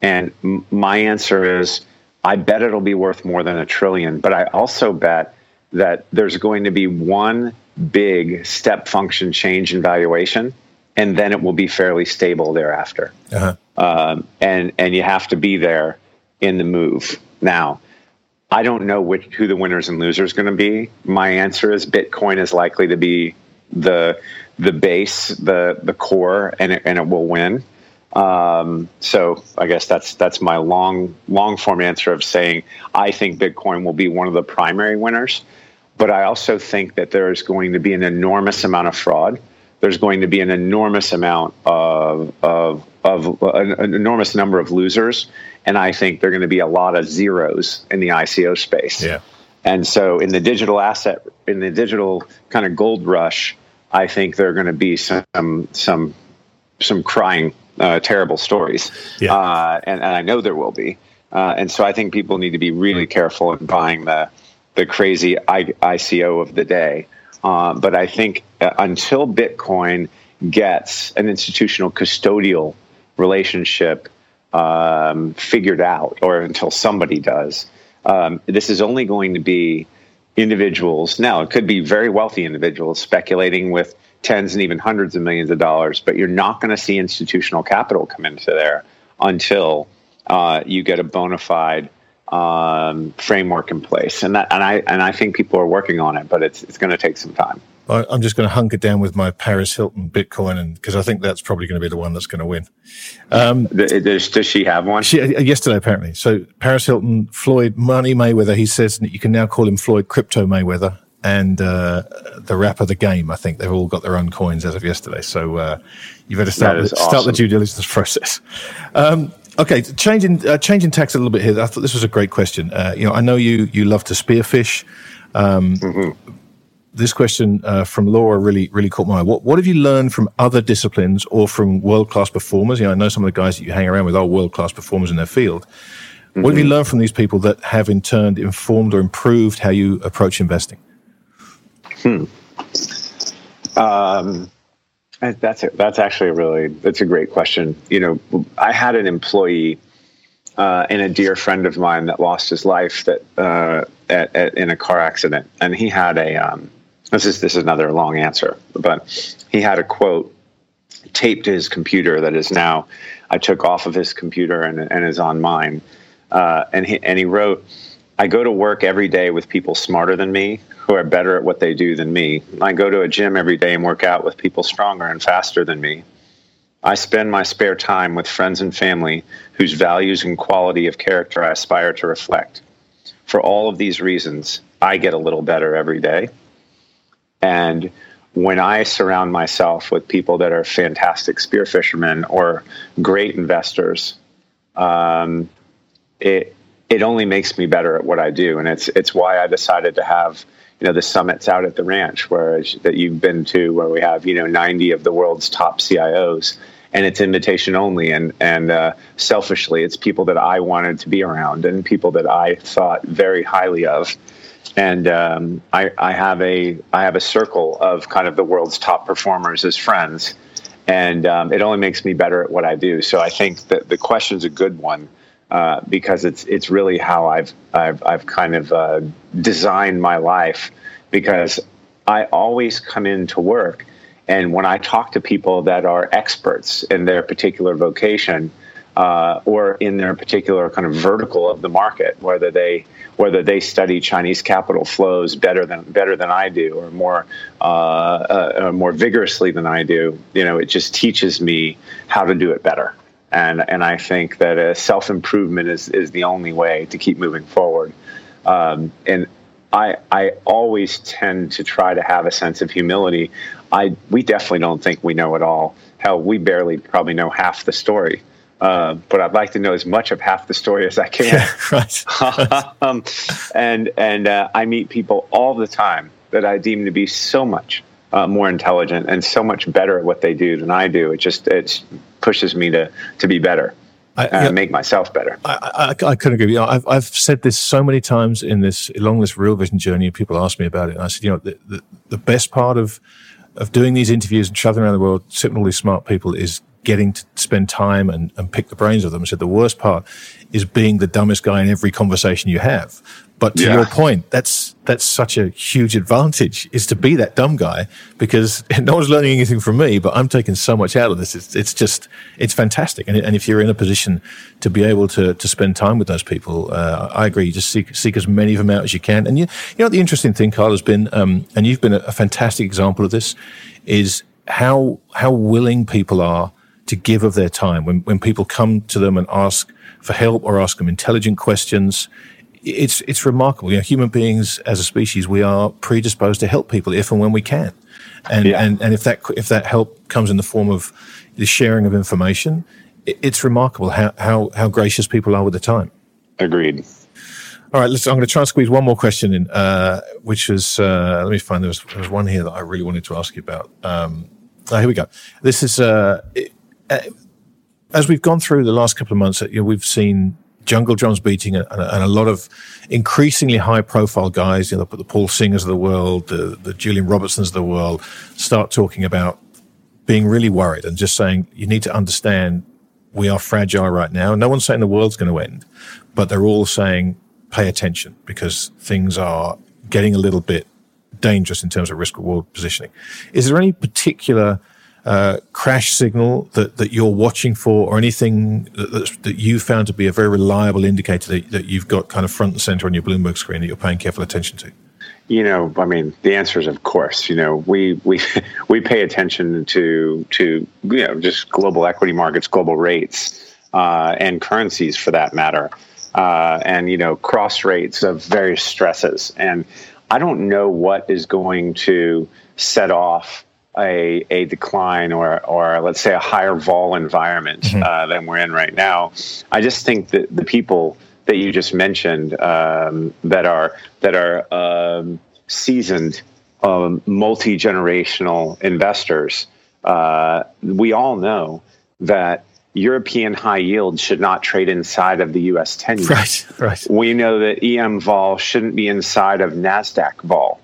And m- my answer is, I bet it'll be worth more than a trillion, but I also bet that there's going to be one big step function change in valuation, and then it will be fairly stable thereafter. Uh-huh. Um, and and you have to be there in the move. Now, I don't know which who the winners and losers going to be. My answer is Bitcoin is likely to be the the base, the the core, and it, and it will win. Um, so I guess that's that's my long long form answer of saying I think Bitcoin will be one of the primary winners, but I also think that there is going to be an enormous amount of fraud. There's going to be an enormous amount of of of an, an enormous number of losers, and I think there are going to be a lot of zeros in the ICO space.
Yeah.
And so in the digital asset in the digital kind of gold rush, I think there are going to be some some some crying uh, terrible stories, yeah. uh, and, and I know there will be. Uh, and so I think people need to be really careful in buying the the crazy I, ICO of the day. Uh, but I think uh, until Bitcoin gets an institutional custodial relationship um, figured out, or until somebody does, um, this is only going to be individuals. Now, it could be very wealthy individuals speculating with tens and even hundreds of millions of dollars, but you're not going to see institutional capital come into there until uh, you get a bona fide um, framework in place. And that, and I and I think people are working on it, but it's it's going to take some time.
I'm just going to hunker down with my Paris Hilton Bitcoin, and because I think that's probably going to be the one that's going to win.
Um, does, does, she have one?
She, uh, yesterday, apparently. So Paris Hilton, Floyd Money Mayweather. He says that you can now call him Floyd Crypto Mayweather, and uh, the rapper the game. I think they've all got their own coins as of yesterday. So uh, you better start the, awesome. start the due diligence process. Um, okay, changing uh, changing tax a little bit here. I thought this was a great question. Uh, you know, I know you you love to spearfish. Um, mm-hmm this question uh, from Laura really really caught my eye. What what have you learned from other disciplines or from world class performers? You know, I know some of the guys that you hang around with are world class performers in their field. Mm-hmm. What have you mm-hmm. learned from these people that have in turn informed or improved how you approach investing?
Hmm. Um, that's it. That's actually a really that's a great question. You know, I had an employee uh, and a dear friend of mine that lost his life that uh, at, at, in a car accident, and he had a um, this is this is another long answer, but he had a quote taped to his computer that is now I took off of his computer and, and is on mine. Uh, and he and he wrote, "I go to work every day with people smarter than me who are better at what they do than me. I go to a gym every day and work out with people stronger and faster than me. I spend my spare time with friends and family whose values and quality of character I aspire to reflect. For all of these reasons, I get a little better every day." And when I surround myself with people that are fantastic spear fishermen or great investors, um, it it only makes me better at what I do, and it's it's why I decided to have you know the summits out at the ranch where that you've been to where we have you know 90 of the world's top CIOs and it's invitation only. And and uh, selfishly it's people that I wanted to be around and people that I thought very highly of and um, I, I have a I have a circle of kind of the world's top performers as friends. And um, it only makes me better at what I do. So I think that the question's a good one uh, because it's it's really how I've I've, I've kind of uh, designed my life. Because I always come into work and when I talk to people that are experts in their particular vocation uh, or in their particular kind of vertical of the market, whether they whether they study Chinese capital flows better than better than I do or more uh, uh, more vigorously than I do, you know, it just teaches me how to do it better and and I think that uh, self improvement is is the only way to keep moving forward. Um, and I I always tend to try to have a sense of humility. I we definitely don't think we know it all. Hell, we barely probably know half the story. Uh, but I'd like to know as much of half the story as I can.
Yeah, right.
um, and and uh, I meet people all the time that I deem to be so much uh, more intelligent and so much better at what they do than I do. It just it pushes me to to be better. I, yeah, make myself better.
I, I, I couldn't agree. You know, I've, I've said this so many times in this along this real vision journey, and people ask me about it. And I said, you know, the, the, the best part of of doing these interviews and traveling around the world, sitting with all these smart people, is getting to spend time and, and pick the brains of them. So the worst part is being the dumbest guy in every conversation you have. But to yeah. your point, that's that's such a huge advantage is to be that dumb guy because no one's learning anything from me, but I'm taking so much out of this. It's, it's just it's fantastic. And, and if you're in a position to be able to to spend time with those people, uh, I agree. Just seek seek as many of them out as you can. And you you know the interesting thing, Carl, has been, um, and you've been a, a fantastic example of this, is how how willing people are to give of their time when when people come to them and ask for help or ask them intelligent questions it's it's remarkable. You know, human beings as a species, we are predisposed to help people if and when we can, and yeah. and and if that if that help comes in the form of the sharing of information, it's remarkable how how how gracious people are with the time.
Agreed.
All right, let's. I'm going to try and squeeze one more question in, uh, which is uh, let me find. There was, there was one here that I really wanted to ask you about. Um, oh, here we go. This is uh, uh Uh, as we've gone through the last couple of months. Uh, you know, we've seen jungle drums beating and, and, a lot of increasingly high profile guys, you know, the, the Paul Singers of the world, the, the Julian Robertsons of the world start talking about being really worried and just saying, you need to understand we are fragile right now. No one's saying the world's going to end, but they're all saying pay attention because things are getting a little bit dangerous in terms of risk reward positioning. Is there any particular uh, crash signal that, that you're watching for or anything that, that you found to be a very reliable indicator that, that you've got kind of front and center on your Bloomberg screen that you're paying careful attention to?
You know, I mean, the answer is of course. You know, we we we pay attention to to you know just global equity markets, global rates, uh, and currencies for that matter, uh, and you know cross rates of various stresses. And I don't know what is going to set off a, a decline or, or let's say a higher vol environment mm-hmm. uh, than we're in right now. I just think that the people that you just mentioned um, that are that are um, seasoned, um, multi generational investors, uh, we all know that European high yield should not trade inside of the U.S. 10 year.
Right, right.
We know that EM vol shouldn't be inside of Nasdaq vol.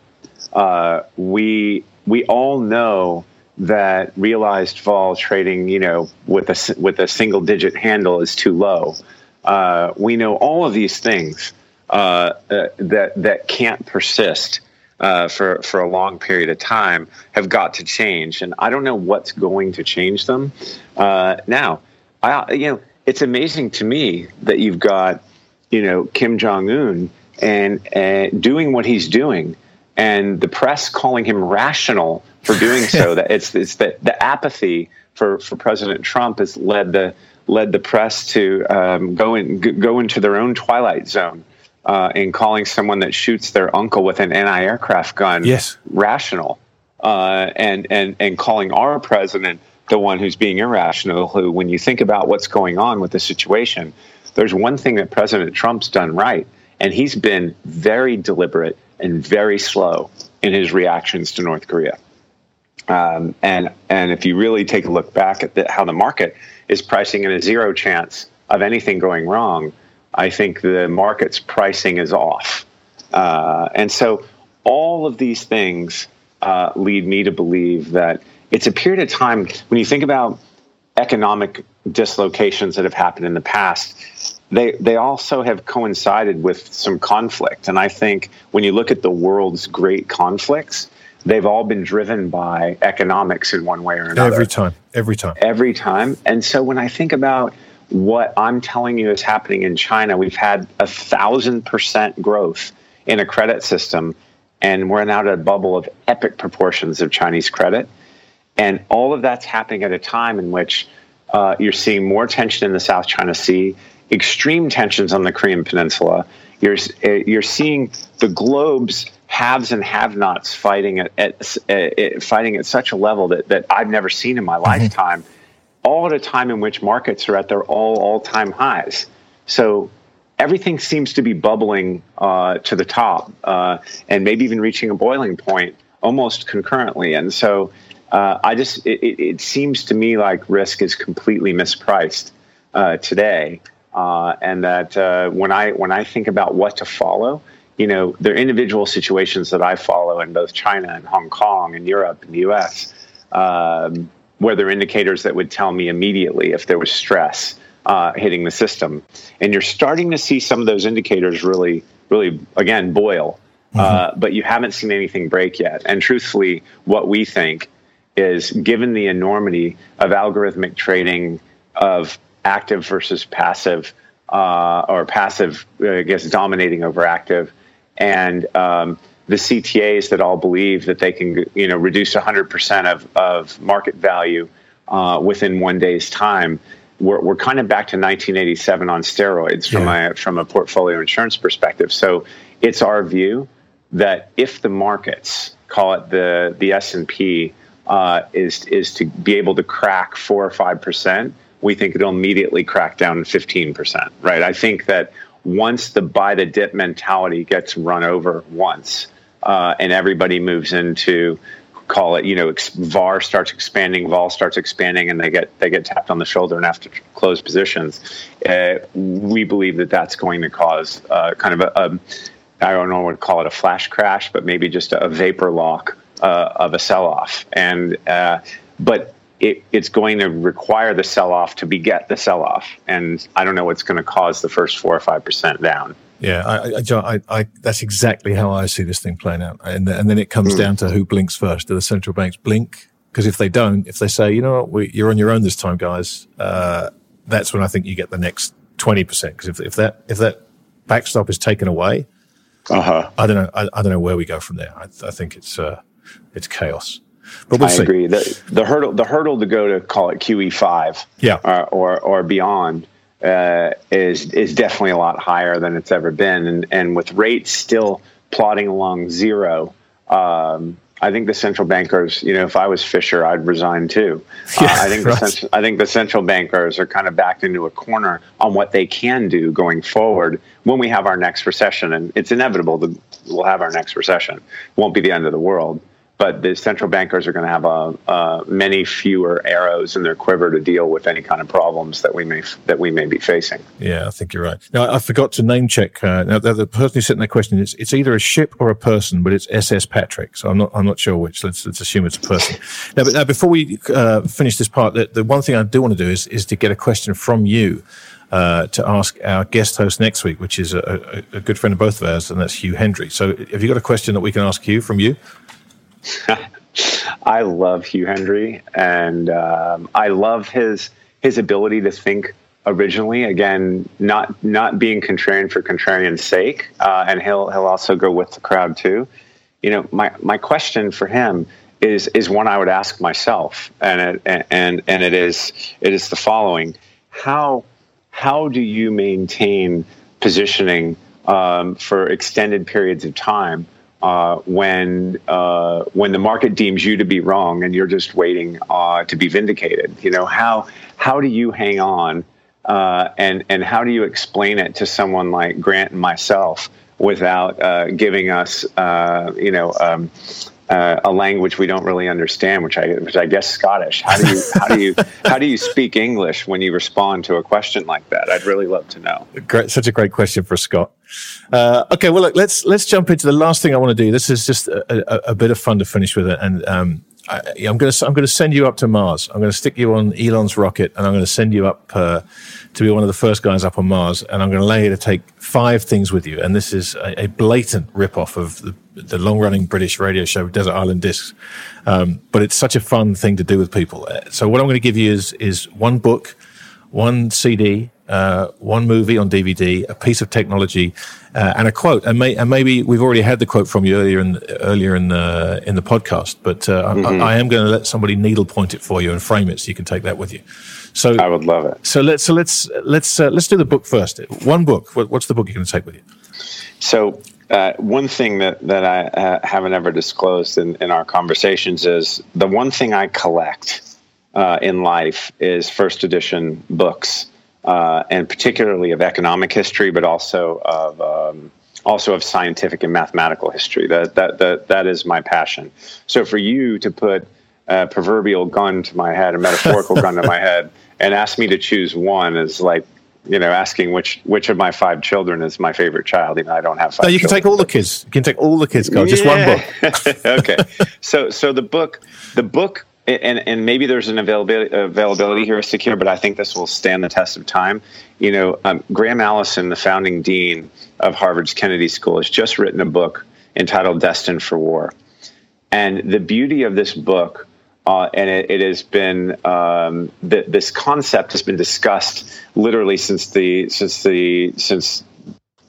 Uh, we we all know that realized vol trading, you know, with a with a single digit handle is too low. Uh, we know all of these things uh, uh, that that can't persist uh, for for a long period of time have got to change, and I don't know what's going to change them. Uh, now, I you know, it's amazing to me that you've got you know Kim Jong Un and doing what he's doing and the press calling him rational for doing so. that it's it's that the apathy for, for President Trump has led the led the press to um, go in go into their own twilight zone uh, in calling someone that shoots their uncle with an anti-aircraft gun
yes.
rational, uh, and and and calling our president the one who's being irrational. Who, when you think about what's going on with the situation, there's one thing that President Trump's done right, and he's been very deliberate and very slow in his reactions to North Korea. Um, and and if you really take a look back at the, how the market is pricing in a zero chance of anything going wrong, I think the market's pricing is off. Uh, and so all of these things uh, lead me to believe that it's a period of time when you think about economic dislocations that have happened in the past. They they also have coincided with some conflict, and I think when you look at the world's great conflicts, they've all been driven by economics in one way or another.
Every time, every time,
every time. And so when I think about what I'm telling you is happening in China, we've had a thousand percent growth in a credit system, and we're now at a bubble of epic proportions of Chinese credit. And all of that's happening at a time in which uh, you're seeing more tension in the South China Sea, extreme tensions on the Korean Peninsula. You're uh, you're seeing the globe's haves and have-nots fighting at, at, at, fighting at such a level that that I've never seen in my mm-hmm. lifetime. All at a time in which markets are at their all all-time highs. So everything seems to be bubbling uh, to the top, uh, and maybe even reaching a boiling point almost concurrently. And so uh, I just it, it, seems to me like risk is completely mispriced uh, today, uh, and that uh, when I when I think about what to follow, you know, there are individual situations that I follow in both China and Hong Kong and Europe and the U.S. Um, where there are indicators that would tell me immediately if there was stress uh, hitting the system, and you're starting to see some of those indicators really, really again boil. Mm-hmm. Uh, but you haven't seen anything break yet. And truthfully, what we think is given the enormity of algorithmic trading of active versus passive, uh, or passive, I guess, dominating over active, and um, the CTAs that all believe that they can, you know, reduce 100% of, of market value uh, within one day's time. We're, we're kind of back to 1987 on steroids from yeah. a from a portfolio insurance perspective. So it's our view that if the markets, call it the the S and P, uh, is is to be able to crack four or five percent, we think it'll immediately crack down fifteen percent. Right? I think that once the buy the dip mentality gets run over once, uh, and everybody moves into call it you know var starts expanding vol starts expanding and they get they get tapped on the shoulder and have to close positions uh, we believe that that's going to cause uh, kind of a, a I don't know what to call it a flash crash but maybe just a vapor lock uh, of a sell off, and uh, but it, it's going to require the sell off to beget the sell off, and I don't know what's going to cause the first four or five percent down.
Yeah, I, I, I, that's exactly how I see this thing playing out, and and then it comes mm. down to who blinks first. Do the central banks blink? Because if they don't, if they say, you know what, we, you're on your own this time, guys, uh, that's when I think you get the next twenty percent. Because if if that if that backstop is taken away, uh-huh. I don't know. I, I, don't know where we go from there. I, I think it's uh, it's chaos.
But we'll I see. agree. The, the hurdle the hurdle to go to call it QE five,
yeah,
or or, or beyond uh, is is definitely a lot higher than it's ever been, and and with rates still plodding along zero. Um, I think the central bankers, you know, if I was Fischer, I'd resign too. Yeah, uh, I think right. the central, I think the central bankers are kind of backed into a corner on what they can do going forward when we have our next recession, and it's inevitable that we'll have our next recession. It won't be the end of the world, but the central bankers are going to have a, a, many fewer arrows in their quiver to deal with any kind of problems that we may that we may be facing.
Yeah, I think you're right. Now, I forgot to name check. Uh, now, the, the, person who sent that question is it's either a ship or a person, but it's SS Patrick. So I'm not I'm not sure which. Let's, let's assume it's a person. now, but now before we uh, finish this part, the, the one thing I do want to do is is to get a question from you. Uh, to ask our guest host next week, which is a, a, a good friend of both of ours, and that's Hugh Hendry. So, have you got a question that we can ask you from you?
I love Hugh Hendry, and um, I love his his ability to think originally. Again, not not being contrarian for contrarian's sake, uh, and he'll he'll also go with the crowd too. You know, my my question for him is is one I would ask myself, and it, and and it is it is the following: how how do you maintain positioning um, for extended periods of time? Uh, when uh, when the market deems you to be wrong and you're just waiting uh, to be vindicated. You know how how do you hang on uh, and and how do you explain it to someone like Grant and myself without uh, giving us, uh, you know, um, uh, a language we don't really understand, which I, which I guess Scottish. How do you, how do you, how do you speak English when you respond to a question like that? I'd really love to know.
Great, such a great question for Scott. Uh, okay, well, look, let's let's jump into the last thing I want to do. This is just a, a, a bit of fun to finish with it, and um, I, am going to I'm going to send you up to Mars. I'm going to stick you on Elon's rocket, and I'm going to send you up uh, to be one of the first guys up on Mars, and I'm going to allow you to take five things with you. And this is a, a blatant rip-off of the, the long-running British radio show Desert Island Discs, um, but it's such a fun thing to do with people. Uh, so what I'm going to give you is is one book, one CD, uh, one movie on DVD, a piece of technology, uh, and a quote. And, may, and, maybe we've already had the quote from you earlier in earlier in the in the podcast, but uh, mm-hmm. I, I, am going to let somebody needle point it for you and frame it so you can take that with you. So
I would love it.
So let's so let's let's uh, let's do the book first. One book. What, what's the book you're going to take with you?
So uh, one thing that, that I uh, haven't ever disclosed in, in our conversations is the one thing I collect uh, in life is first edition books, uh, and particularly of economic history, but also of um, also of scientific and mathematical history. That, that that that is my passion. So for you to put a proverbial gun to my head, a metaphorical gun to my head, and ask me to choose one is like you know, asking which which of my five children is my favorite child. You know, I don't have five.
No, you can
children.
take all the kids. You can take all the kids. Go just one book.
okay. So so the book the book and and maybe there's an availability availability here, but I think this will stand the test of time. You know, um, Graham Allison, the founding dean of Harvard's Kennedy School, has just written a book entitled "Destined for War," and the beauty of this book uh, and it, it, has been um, th- this concept has been discussed literally since the since the since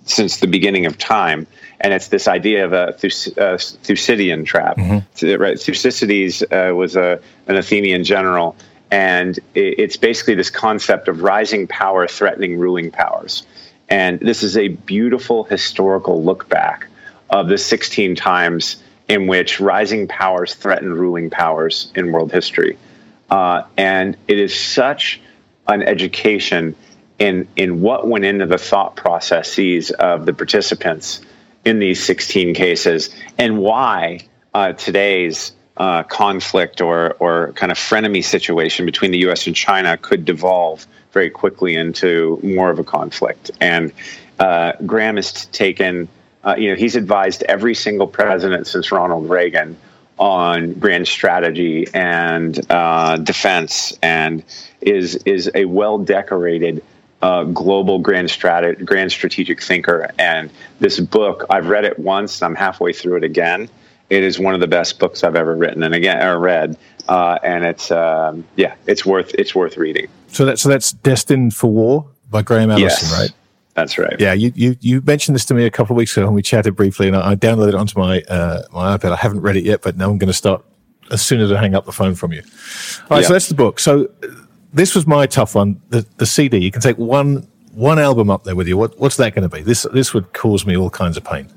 since the beginning of time, and it's this idea of a Thus- uh, Thucydian trap. Mm-hmm. Right? Thucydides uh, was a, an Athenian general, and it, it's basically this concept of rising power threatening ruling powers. And this is a beautiful historical look back of the 16 times in which rising powers threaten ruling powers in world history. Uh, and it is such an education in, in what went into the thought processes of the participants in these 16 cases and why uh, today's uh, conflict or, or kind of frenemy situation between the US and China could devolve very quickly into more of a conflict. And uh, Graham has taken uh, you know, he's advised every single president since Ronald Reagan on grand strategy and uh, defense, and is is a well decorated uh, global grand strat- grand strategic thinker. And this book, I've read it once. I'm halfway through it again. It is one of the best books I've ever written, and again, or read. Uh, and it's um, yeah, it's worth it's worth reading.
So that's so that's destined for war by Graham Allison,
yes.
right?
That's right.
Yeah, you, you, you mentioned this to me a couple of weeks ago and we chatted briefly, and I, I downloaded it onto my uh, my iPad. I haven't read it yet, but now I'm going to start as soon as I hang up the phone from you. All right, yeah. so that's the book. So this was my tough one. The, the CD. You can take one one album up there with you. What, what's that going to be? This this would cause me all kinds of pain.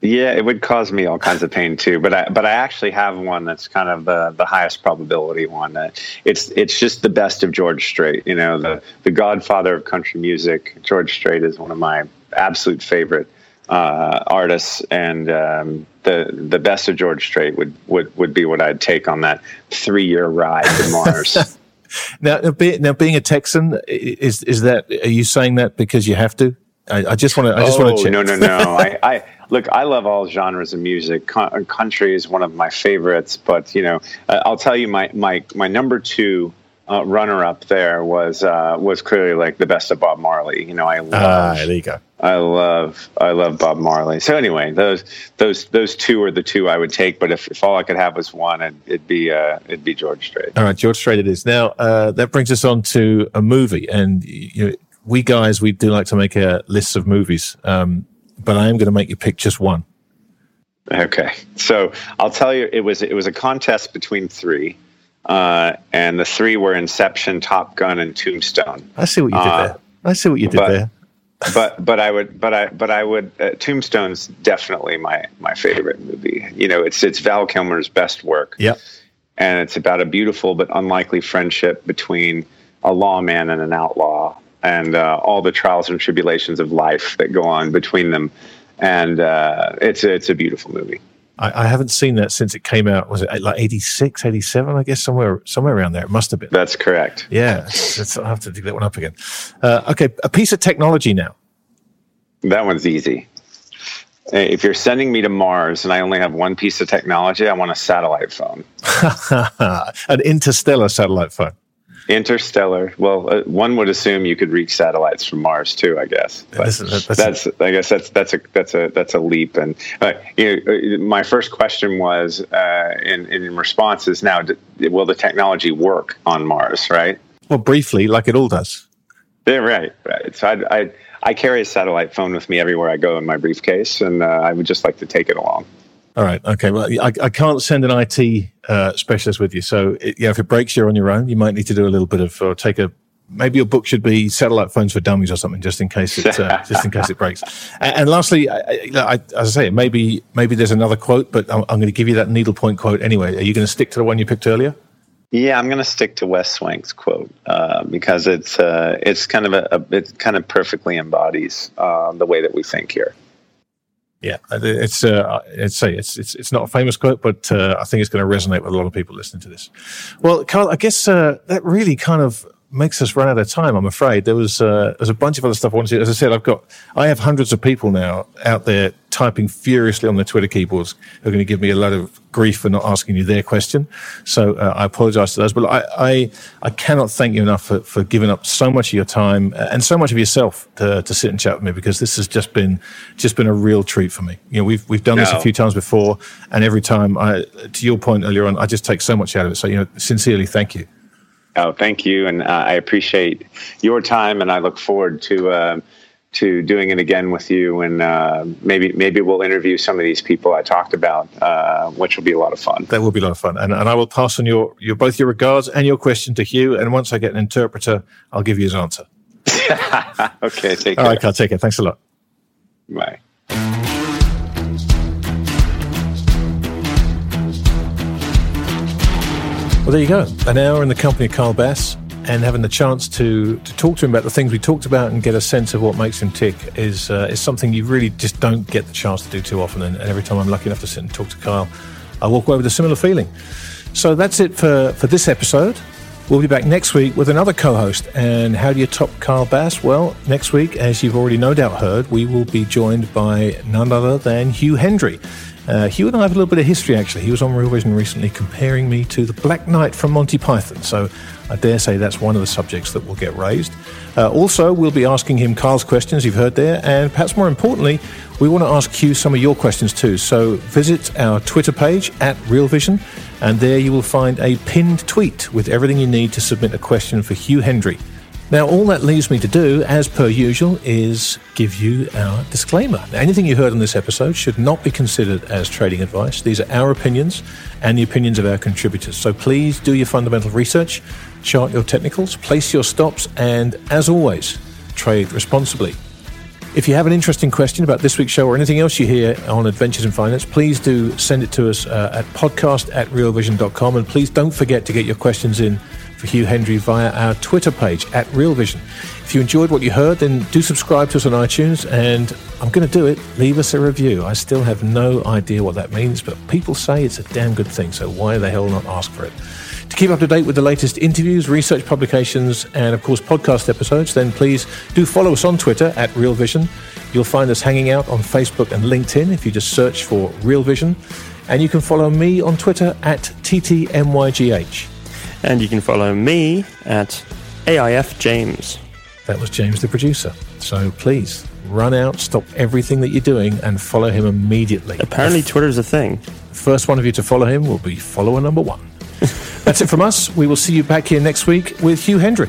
Yeah, it would cause me all kinds of pain too. But I but I actually have one that's kind of the the highest probability one. That it's it's just the best of George Strait. You know, the the godfather of country music. George Strait is one of my absolute favorite uh, artists, and um, the the best of George Strait would would would be what I'd take on that three year ride to Mars.
now, now, being a Texan, is is that are you saying that because you have to? I, I just want to. I just
oh,
want to check.
No, no, no. I, I look. I love all genres of music. country is one of my favorites, but you know, I'll tell you, my my my number two uh, runner up there was uh, was clearly like the best of Bob Marley. You know, I love.
Ah, there you go.
I love I love Bob Marley. So anyway, those those those two are the two I would take. But if, if all I could have was one, it'd, it'd be uh, it'd be George Strait.
All right, George Strait it is. Now uh, that brings us on to a movie, and you know, we guys we do like to make a lists of movies, um, but I am going to make you pick just one.
Okay, so I'll tell you, it was it was a contest between three, uh, and the three were Inception, Top Gun, and Tombstone.
I see what you did uh, there. I see what you did
but,
there.
but but I would but I but I would uh, Tombstone's definitely my my favorite movie. You know, it's it's Val Kilmer's best work.
Yep.
And it's about a beautiful but unlikely friendship between a lawman and an outlaw and uh, all the trials and tribulations of life that go on between them. and uh, it's a, it's a beautiful movie.
I, I, haven't seen that since it came out. Was it like 86, 87? I guess somewhere somewhere around there. It must have been.
That's correct.
Yeah, it's, it's, I'll have to dig that one up again. Uh, okay, a piece of technology now.
That one's easy. If you're sending me to Mars and I only have one piece of technology, I want a satellite phone.
An interstellar satellite phone.
Interstellar. Well, uh, one would assume you could reach satellites from Mars too. I guess. That's, that's, that's, I guess that's that's a that's a that's a leap. And uh, you know, uh, my first question was, uh, in in response is now, will the technology work on Mars? Right.
Well, briefly, like it all does.
Yeah, right. Right. So I I I carry a satellite phone with me everywhere I go in my briefcase, and uh, I would just like to take it along.
All right. Okay. Well, I, I can't send an IT uh, specialist with you. So, it, yeah, if it breaks, you're on your own. You might need to do a little bit of, or take a, maybe your book should be satellite phones for dummies or something, just in case it, uh, just in case it breaks. And, and lastly, I, I, as I say, maybe, maybe there's another quote, but I'm, I'm going to give you that needlepoint quote anyway. Are you going to stick to the one you picked earlier?
Yeah, I'm going to stick to Wes Swank's quote uh, because it's uh, it's kind of a, a, it kind of perfectly embodies uh, the way that we think here.
Yeah, it's uh, it's it's it's it's not a famous quote, but uh, I think it's going to resonate with a lot of people listening to this. Well, Carl, I guess uh, that really kind of makes us run out of time. I'm afraid there was uh, there's a bunch of other stuff I wanted to. As I said, I've got I have hundreds of people now out there typing furiously on their Twitter keyboards who are going to give me a lot of grief for not asking you their question. So uh, I apologise to those, but I, I, I cannot thank you enough for, for giving up so much of your time and so much of yourself to, to sit and chat with me because this has just been just been a real treat for me. You know, we've we've done no. this a few times before, and every time I, to your point earlier on, I just take so much out of it. So you know, sincerely, thank you.
Oh, thank you, and uh, I appreciate your time, and I look forward to uh, to doing it again with you, and uh, maybe maybe we'll interview some of these people I talked about, uh, which will be a lot of fun.
That will be a lot of fun, and, and I will pass on your your both your regards and your question to Hugh, and once I get an interpreter, I'll give you his answer.
okay, take
care. All right, Carl, take care. Thanks a lot.
Bye.
Well, there you go. An hour in the company of Carl Bass and having the chance to, to talk to him about the things we talked about and get a sense of what makes him tick is uh, is something you really just don't get the chance to do too often. And, and, every time I'm lucky enough to sit and talk to Kyle, I walk away with a similar feeling. So that's it for, for this episode. We'll be back next week with another co host. And how do you top Carl Bass? Well, next week, as you've already no doubt heard, we will be joined by none other than Hugh Hendry. Uh, Hugh and I have a little bit of history actually. He was on Real Vision recently comparing me to the Black Knight from Monty Python. So I dare say that's one of the subjects that will get raised. Uh, also, we'll be asking him Carl's questions you've heard there. And perhaps more importantly, we want to ask Hugh some of your questions too. So visit our Twitter page at Real Vision, and there you will find a pinned tweet with everything you need to submit a question for Hugh Hendry. Now, all that leaves me to do, as per usual, is give you our disclaimer. anything you heard on this episode should not be considered as trading advice. These are our opinions and the opinions of our contributors. So please do your fundamental research, chart your technicals, place your stops, and as always, trade responsibly. If you have an interesting question about this week's show or anything else you hear on Adventures in Finance, please do send it to us uh, at podcast at realvision.com. And please don't forget to get your questions in for Hugh Hendry via our Twitter page at Real Vision. If you enjoyed what you heard, then do subscribe to us on iTunes, and I'm going to do it. Leave us a review. I still have no idea what that means, but people say it's a damn good thing, so why the hell not ask for it? To keep up to date with the latest interviews, research publications, and of course podcast episodes, then please do follow us on Twitter at Real Vision. You'll find us hanging out on Facebook and LinkedIn if you just search for Real Vision. And you can follow me on Twitter at TTMYGH.
And you can follow me at AIF James.
That was James, the producer. So please run out, stop everything that you're doing, and follow him immediately.
Apparently, Twitter's a thing.
First one of you to follow him will be follower number one. That's it from us. We will see you back here next week with Hugh Hendry.